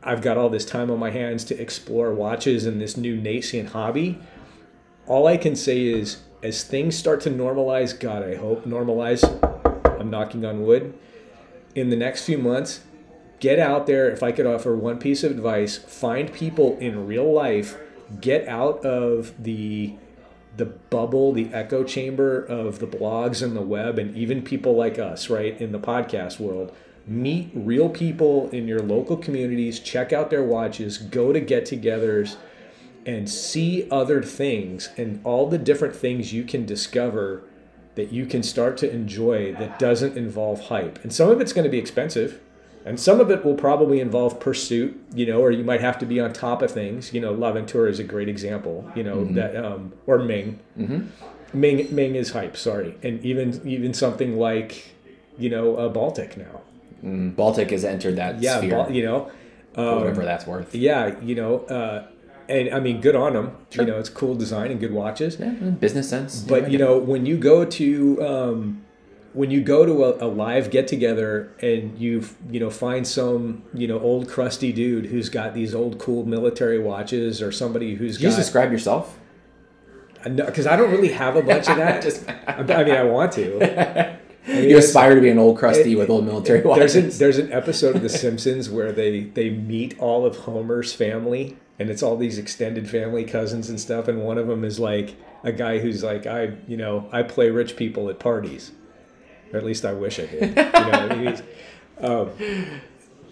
Speaker 1: I've got all this time on my hands to explore watches and this new nascent hobby. All I can say is, as things start to normalize, God, I hope normalize, I'm knocking on wood, in the next few months, get out there. If I could offer one piece of advice, find people in real life, get out of the the bubble, the echo chamber of the blogs and the web, and even people like us, right, in the podcast world. Meet real people in your local communities, check out their watches, go to get togethers, and see other things and all the different things you can discover that you can start to enjoy that doesn't involve hype. And some of it's going to be expensive, and some of it will probably involve pursuit, you know, or you might have to be on top of things. You know, Laventure is a great example, you know, that um, or Ming. Ming Ming is hype, sorry. And even even something like, you know, uh, Baltic now.
Speaker 2: Mm, Baltic has entered that
Speaker 1: Yeah,
Speaker 2: sphere,
Speaker 1: Bal- you know. Um,
Speaker 2: whatever that's worth.
Speaker 1: yeah, you know, uh, and I mean, good on them.
Speaker 2: Sure.
Speaker 1: You know, it's cool design and good watches.
Speaker 2: Yeah, business sense.
Speaker 1: But you know, when you go to um, when you go to a, a live get together and you you know find some you know old crusty dude who's got these old cool military watches or somebody who's
Speaker 2: Did you describe yourself?
Speaker 1: because I don't really have a bunch of that.
Speaker 2: Just-
Speaker 1: I mean, I want to.
Speaker 2: you aspire to be an old crusty with old military
Speaker 1: There's
Speaker 2: watches.
Speaker 1: an, there's an episode of The Simpsons where they they meet all of Homer's family, and it's all these extended family cousins and stuff. And one of them is like a guy who's like, I you know I play rich people at parties, or at least I wish I did. You know, um,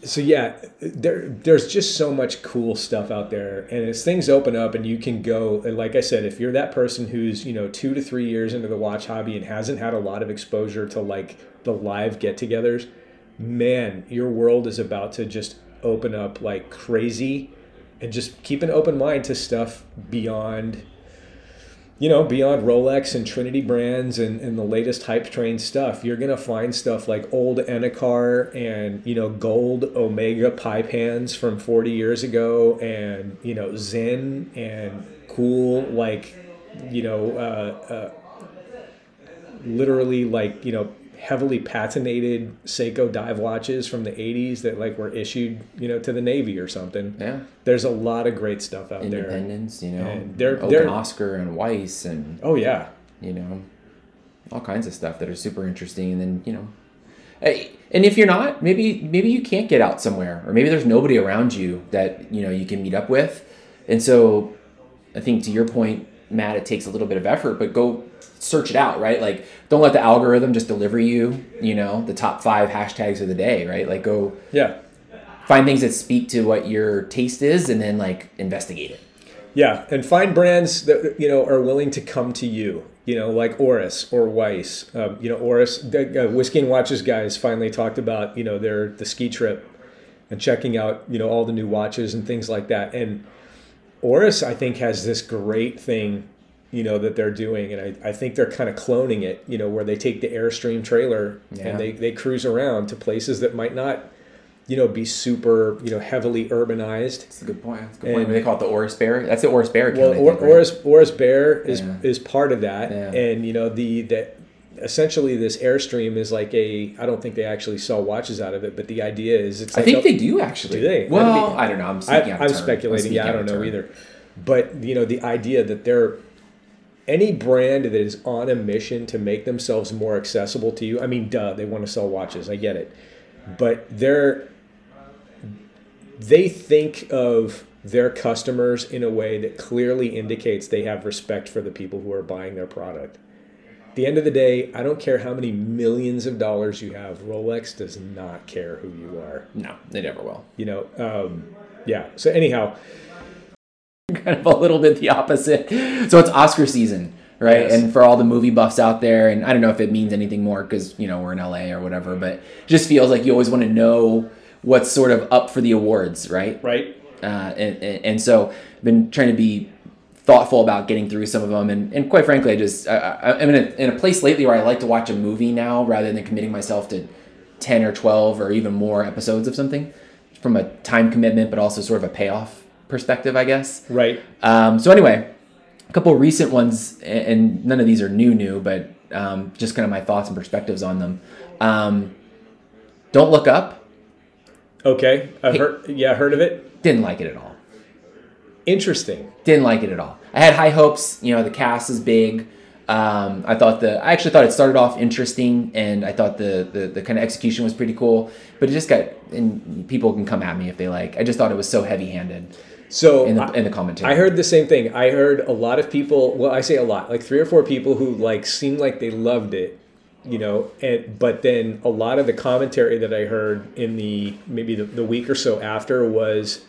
Speaker 1: so yeah, there there's just so much cool stuff out there, and as things open up and you can go, and like I said, if you're that person who's you know two to three years into the watch hobby and hasn't had a lot of exposure to like the live get-togethers, man, your world is about to just open up like crazy, and just keep an open mind to stuff beyond you know, beyond Rolex and Trinity brands and, and the latest hype train stuff, you're gonna find stuff like old Enicar and you know gold Omega pipe hands from 40 years ago, and you know Zen and cool like you know uh, uh, literally like you know heavily patinated Seiko dive watches from the 80s that like were issued you know to the Navy or something.
Speaker 2: yeah,
Speaker 1: There's a lot of great stuff out there.
Speaker 2: Independence, you know,
Speaker 1: And they're-
Speaker 2: Open
Speaker 1: they're-
Speaker 2: Oscar and Weiss and
Speaker 1: Oh yeah.
Speaker 2: you know, all kinds of stuff that are super interesting. And then you know, and if you're not, maybe maybe you can't get out somewhere, or maybe there's nobody around you that you know you can meet up with. And so, I think to your point, Matt, it takes a little bit of effort, but go search it out, right? Like, don't let the algorithm just deliver you, you know, the top five hashtags of the day, right? Like, go
Speaker 1: Yeah.
Speaker 2: find things that speak to what your taste is, and then like investigate it.
Speaker 1: Yeah, and find brands that you know are willing to come to you. You know, like Oris or Weiss. Um, you know, Oris, the uh, whiskey and watches guys finally talked about you know their the ski trip and checking out you know all the new watches and things like that. And Oris, I think, has this great thing you know that they're doing, and I, I think they're kind of cloning it. You know, where they take the Airstream trailer
Speaker 2: Yeah.
Speaker 1: and they they cruise around to places that might not you know be super you know heavily urbanized.
Speaker 2: That's a good point. That's a good point. They call it the Oris Bear. That's the Oris Bear account.
Speaker 1: Well,
Speaker 2: I
Speaker 1: or,
Speaker 2: right?
Speaker 1: Oris Oris Bear is
Speaker 2: Yeah.
Speaker 1: is part of that,
Speaker 2: Yeah.
Speaker 1: and you know the that essentially this Airstream is like a. I don't think they actually sell watches out of it, but the idea is it's.
Speaker 2: I think
Speaker 1: a-
Speaker 2: they do actually.
Speaker 1: Do they?
Speaker 2: Well,
Speaker 1: be-
Speaker 2: I don't know. I'm
Speaker 1: I,
Speaker 2: out
Speaker 1: I'm
Speaker 2: turn.
Speaker 1: speculating. Yeah, I don't know either. But you know the idea that they're any brand that is on a mission to make themselves more accessible to you. I mean, duh, they want to sell watches. I get it, but they're they think of their customers in a way that clearly indicates they have respect for the people who are buying their product. The end of the day, I don't care how many millions of dollars you have. Rolex does not care who you are.
Speaker 2: No, they never will.
Speaker 1: You know, um, yeah. So anyhow,
Speaker 2: kind of a little bit the opposite. So it's Oscar season, right?
Speaker 1: Yes.
Speaker 2: And for all the movie buffs out there, and I don't know if it means anything more because you know we're in LA or whatever, but it just feels like you always want to know what's sort of up for the awards, right?
Speaker 1: right?
Speaker 2: Uh, and, and and so I've been trying to be thoughtful about getting through some of them, and, and quite frankly, I just I, I'm in a, in a place lately where I like to watch a movie now rather than committing myself to ten or twelve or even more episodes of something, from a time commitment, but also sort of a payoff perspective, I guess.
Speaker 1: Right.
Speaker 2: Um, so anyway, a couple recent ones, and none of these are new, new, but um, just kind of my thoughts and perspectives on them. Um, Don't look up.
Speaker 1: Okay. I heard. Yeah, I heard of it.
Speaker 2: Didn't like it at all.
Speaker 1: Interesting.
Speaker 2: Didn't like it at all. I had high hopes. You know, the cast is big. Um, I thought the I actually thought it started off interesting, and I thought the, the the kind of execution was pretty cool. But it just got and people can come at me if they like. I just thought it was so heavy handed
Speaker 1: So
Speaker 2: in the
Speaker 1: I-
Speaker 2: in the commentary.
Speaker 1: I heard the same thing. I heard a lot of people. Well, I say a lot, like three or four people who like seemed like they loved it, you know. And but then a lot of the commentary that I heard in the maybe the, the week or so after was,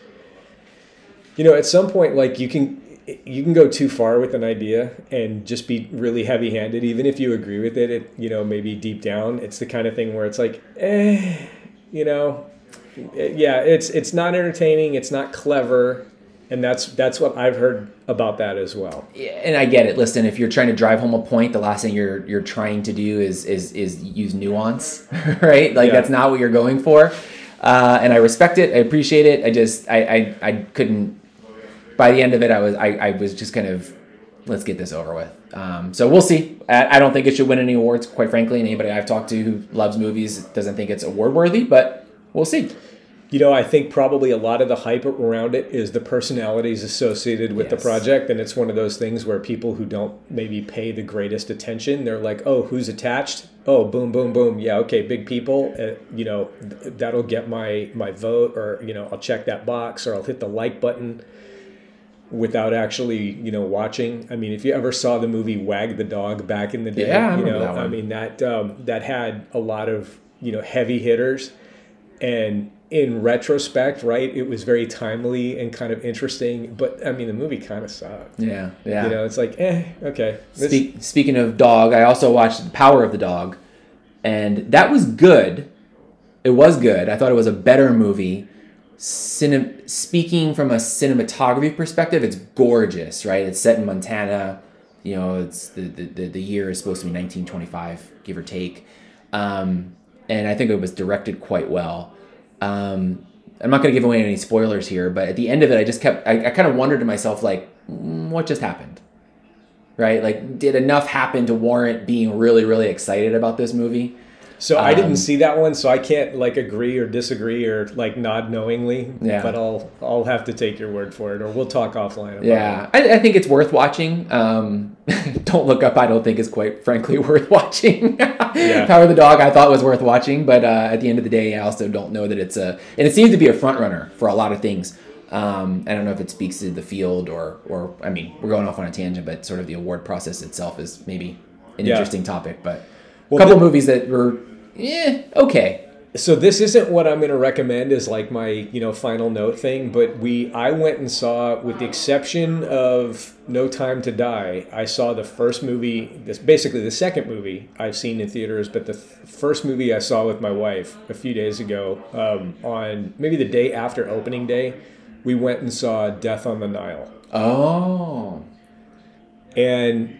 Speaker 1: you know, at some point like you can you can go too far with an idea and just be really heavy handed, even if you agree with it. It you know maybe deep down it's the kind of thing where it's like, eh, you know, yeah, it's it's not entertaining, it's not clever, and that's that's what I've heard about that as well.
Speaker 2: Yeah, and I get it. Listen, if you're trying to drive home a point, the last thing you're you're trying to do is is is use nuance, right? Like
Speaker 1: Yeah.
Speaker 2: that's not what you're going for. Uh, and I respect it. I appreciate it. I just I, I I couldn't. By the end of it, I was I, I was just kind of let's get this over with. Um, so we'll see. I, I don't think it should win any awards, quite frankly. And anybody I've talked to who loves movies doesn't think it's award worthy, but we'll see.
Speaker 1: you know, I think probably a lot of the hype around it is the personalities associated with the project, and it's one of those things where people who don't maybe pay the greatest attention, they're like, "Oh, who's attached? Oh, boom, boom, boom. Yeah, okay, big people. Uh, you know, th- that'll get my my vote, or you know, I'll check that box, or I'll hit the like button." Without actually, you know, watching. I mean, if you ever saw the movie Wag the Dog back in the day,
Speaker 2: Yeah, I
Speaker 1: you know,
Speaker 2: that one.
Speaker 1: I mean that um, that had a lot of you know heavy hitters and in retrospect right it was very timely and kind of interesting but i mean the movie kind of sucked
Speaker 2: Yeah, yeah.
Speaker 1: you know it's like eh okay
Speaker 2: Speak, speaking of dog, I also watched The Power of the Dog, and that was good. It was good. I thought it was a better movie. Cine, speaking from a cinematography perspective, it's gorgeous, right? It's set in Montana. You know, it's the the, the, year is supposed to be 1925, give or take. Um, and I think it was directed quite well. Um, I'm not going to give away any spoilers here, but at the end of it, I just kept, I, I kind of wondered to myself, like, mm, what just happened? right? Like, did enough happen to warrant being really, really excited about this movie?
Speaker 1: So i
Speaker 2: um,
Speaker 1: didn't see that one so i can't like agree or disagree or like nod knowingly
Speaker 2: Yeah.
Speaker 1: but i'll i'll have to take your word for it or we'll talk offline about
Speaker 2: Yeah, I, I think it's worth watching. Um, don't look up. I don't think is quite frankly worth watching. yeah. Power of the Dog, I thought was worth watching, but uh, at the end of the day, I also don't know that it's a. And it seems to be a front runner for a lot of things. Um, I don't know if it speaks to the field or, or I mean, we're going off on a tangent, but sort of the award process itself is maybe an
Speaker 1: Yeah.
Speaker 2: interesting topic. But
Speaker 1: Well,
Speaker 2: couple
Speaker 1: the-
Speaker 2: movies that were, eh, okay.
Speaker 1: so this isn't what I'm going to recommend as like my you know final note thing, but we I went and saw, with the exception of No Time to Die, I saw the first movie. This basically the second movie I've seen in theaters, but the th- first movie I saw with my wife a few days ago um, on maybe the day after opening day, we went and saw Death on the Nile.
Speaker 2: Oh.
Speaker 1: And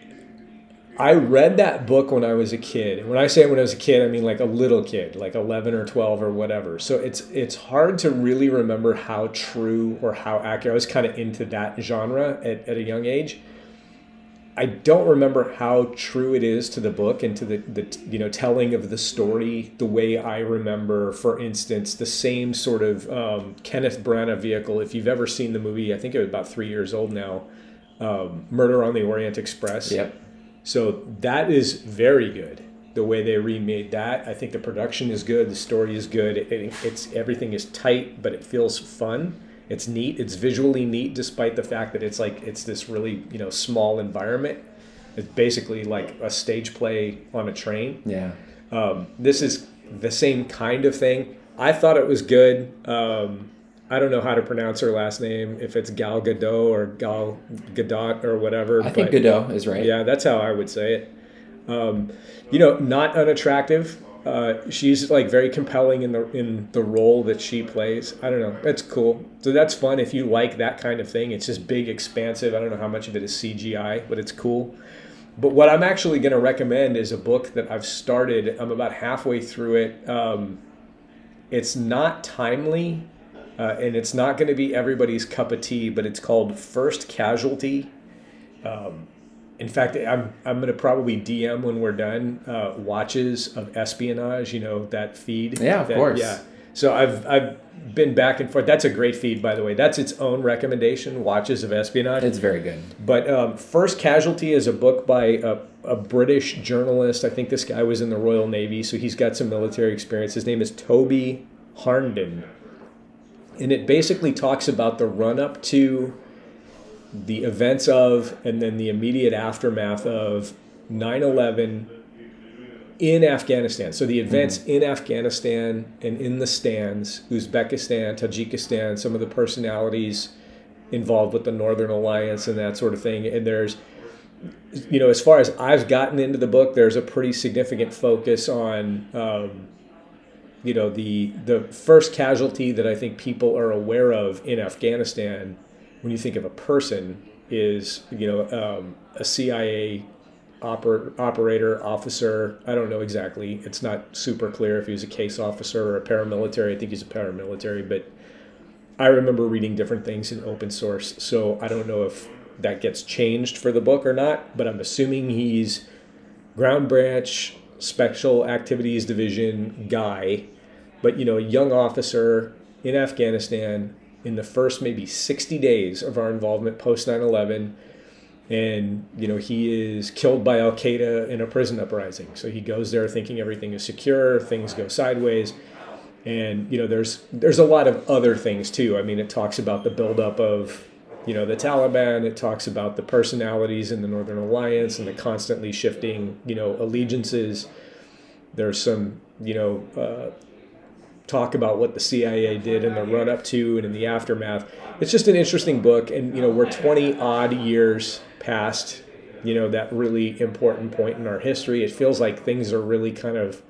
Speaker 1: I read that book when I was a kid. When I say when I was a kid, I mean like a little kid, like 11 or 12 or whatever. So it's it's hard to really remember how true or how accurate. I was kind of into that genre at, at a young age. I don't remember how true it is to the book and to the, the you know telling of the story the way I remember, for instance, the same sort of um, Kenneth Branagh vehicle. If you've ever seen the movie, I think it was about three years old now. Um, Murder on the Orient Express.
Speaker 2: Yep.
Speaker 1: So that is very good. The way they remade that, I think the production is good, the story is good. It, it- it's everything is tight, but it feels fun. It's neat. It's visually neat, despite the fact that it's like it's this really you know small environment. It's basically like a stage play on a train.
Speaker 2: Yeah.
Speaker 1: Um, this is the same kind of thing. I thought it was good. Um, I don't know how to pronounce her last name, if it's Gal Gadot or Gal Gadot or whatever.
Speaker 2: I think Godot is right.
Speaker 1: yeah, that's how I would say it. Um, you know, not unattractive. Uh, she's like very compelling in the in the role that she plays. I don't know. That's cool. So that's fun if you like that kind of thing. It's just big, expansive. I don't know how much of it is CGI, but it's cool. But what I'm actually going to recommend is a book that I've started. I'm about halfway through it. Um, it's not timely, uh, and it's not going to be everybody's cup of tea. But it's called First Casualty in fact, I'm I'm gonna probably DM when we're done uh, watches of espionage. You know that feed.
Speaker 2: Yeah, of
Speaker 1: That-
Speaker 2: course.
Speaker 1: Yeah. So I've I've been back and forth. That's a great feed, by the way. That's its own recommendation. Watches of espionage.
Speaker 2: It's very good.
Speaker 1: But um, First Casualty is a book by a, a British journalist. I think this guy was in the Royal Navy, so he's got some military experience. His name is Toby Harnden. And it basically talks about the run up to the events of and then the immediate aftermath of 9 11 in Afghanistan. So the events in Afghanistan and in the stands, Uzbekistan, Tajikistan, some of the personalities involved with the Northern Alliance and that sort of thing. And there's, you know, as far as I've gotten into the book, there's a pretty significant focus on, um, you know, the the first casualty that I think people are aware of in Afghanistan when you think of a person is, you know, um, a CIA oper- operator, officer. I don't know exactly. It's not super clear if he was a case officer or a paramilitary. I think he's a paramilitary, but I remember reading different things in open source, so I don't know if that gets changed for the book or not, but I'm assuming he's ground branch special activities division guy, but you know, a young officer in Afghanistan in the first maybe 60 days of our involvement post 9 11. And, you know, he is killed by Al Qaeda in a prison uprising. So he goes there thinking everything is secure, things go sideways. And, you know, there's there's a lot of other things too. I mean, it talks about the buildup of, you know, the Taliban. It talks about the personalities in the Northern Alliance and the constantly shifting, you know, allegiances. There's some, you know, uh, talk about what the CIA did in the run up to and in the aftermath. It's just an interesting book, and you know we're 20 odd years past you know that really important point in our history. It feels like things are really kind of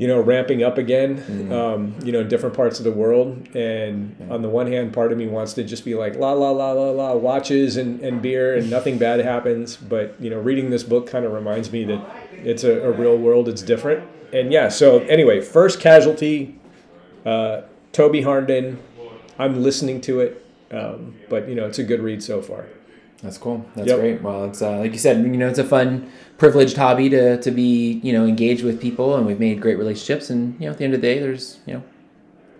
Speaker 1: you know ramping up again mm-hmm. um, you know in different parts of the world and on the one hand part of me wants to just be like la la la la la watches and, and beer and nothing bad happens but you know reading this book kind of reminds me that it's a, a real world it's different and yeah, so anyway, first casualty, uh, Toby Harnden. I'm listening to it, um, but you know it's a good read so far.
Speaker 2: That's cool. That's yep. great. Well, it's uh, like you said, you know, it's a fun, privileged hobby to to be you know engaged with people, and we've made great relationships. And you know, at the end of the day, there's you know,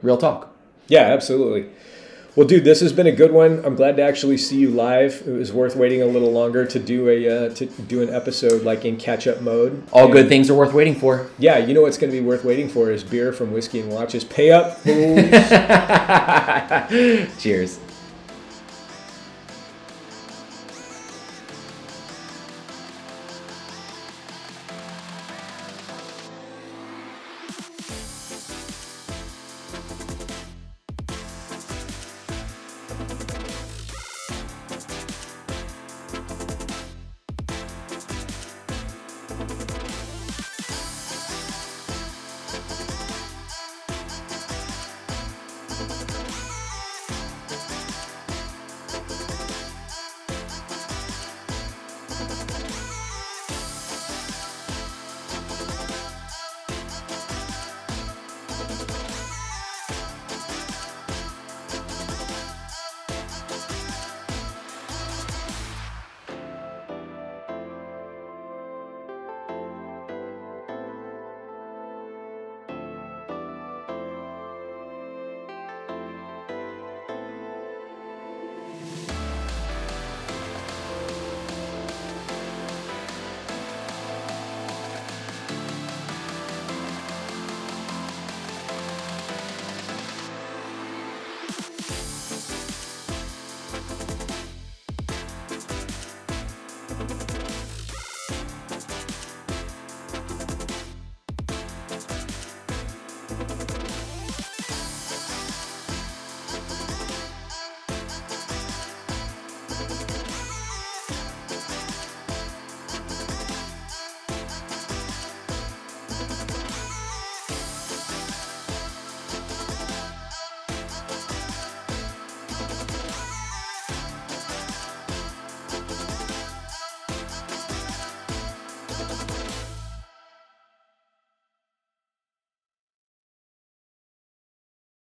Speaker 2: real talk.
Speaker 1: Yeah, absolutely. Well, dude, this has been a good one. I'm glad to actually see you live. It was worth waiting a little longer to do a uh, to do an episode like in catch up mode.
Speaker 2: All and good things are worth waiting for.
Speaker 1: Yeah, you know what's going to be worth waiting for is beer from Whiskey and Watches. Pay up,
Speaker 2: Cheers.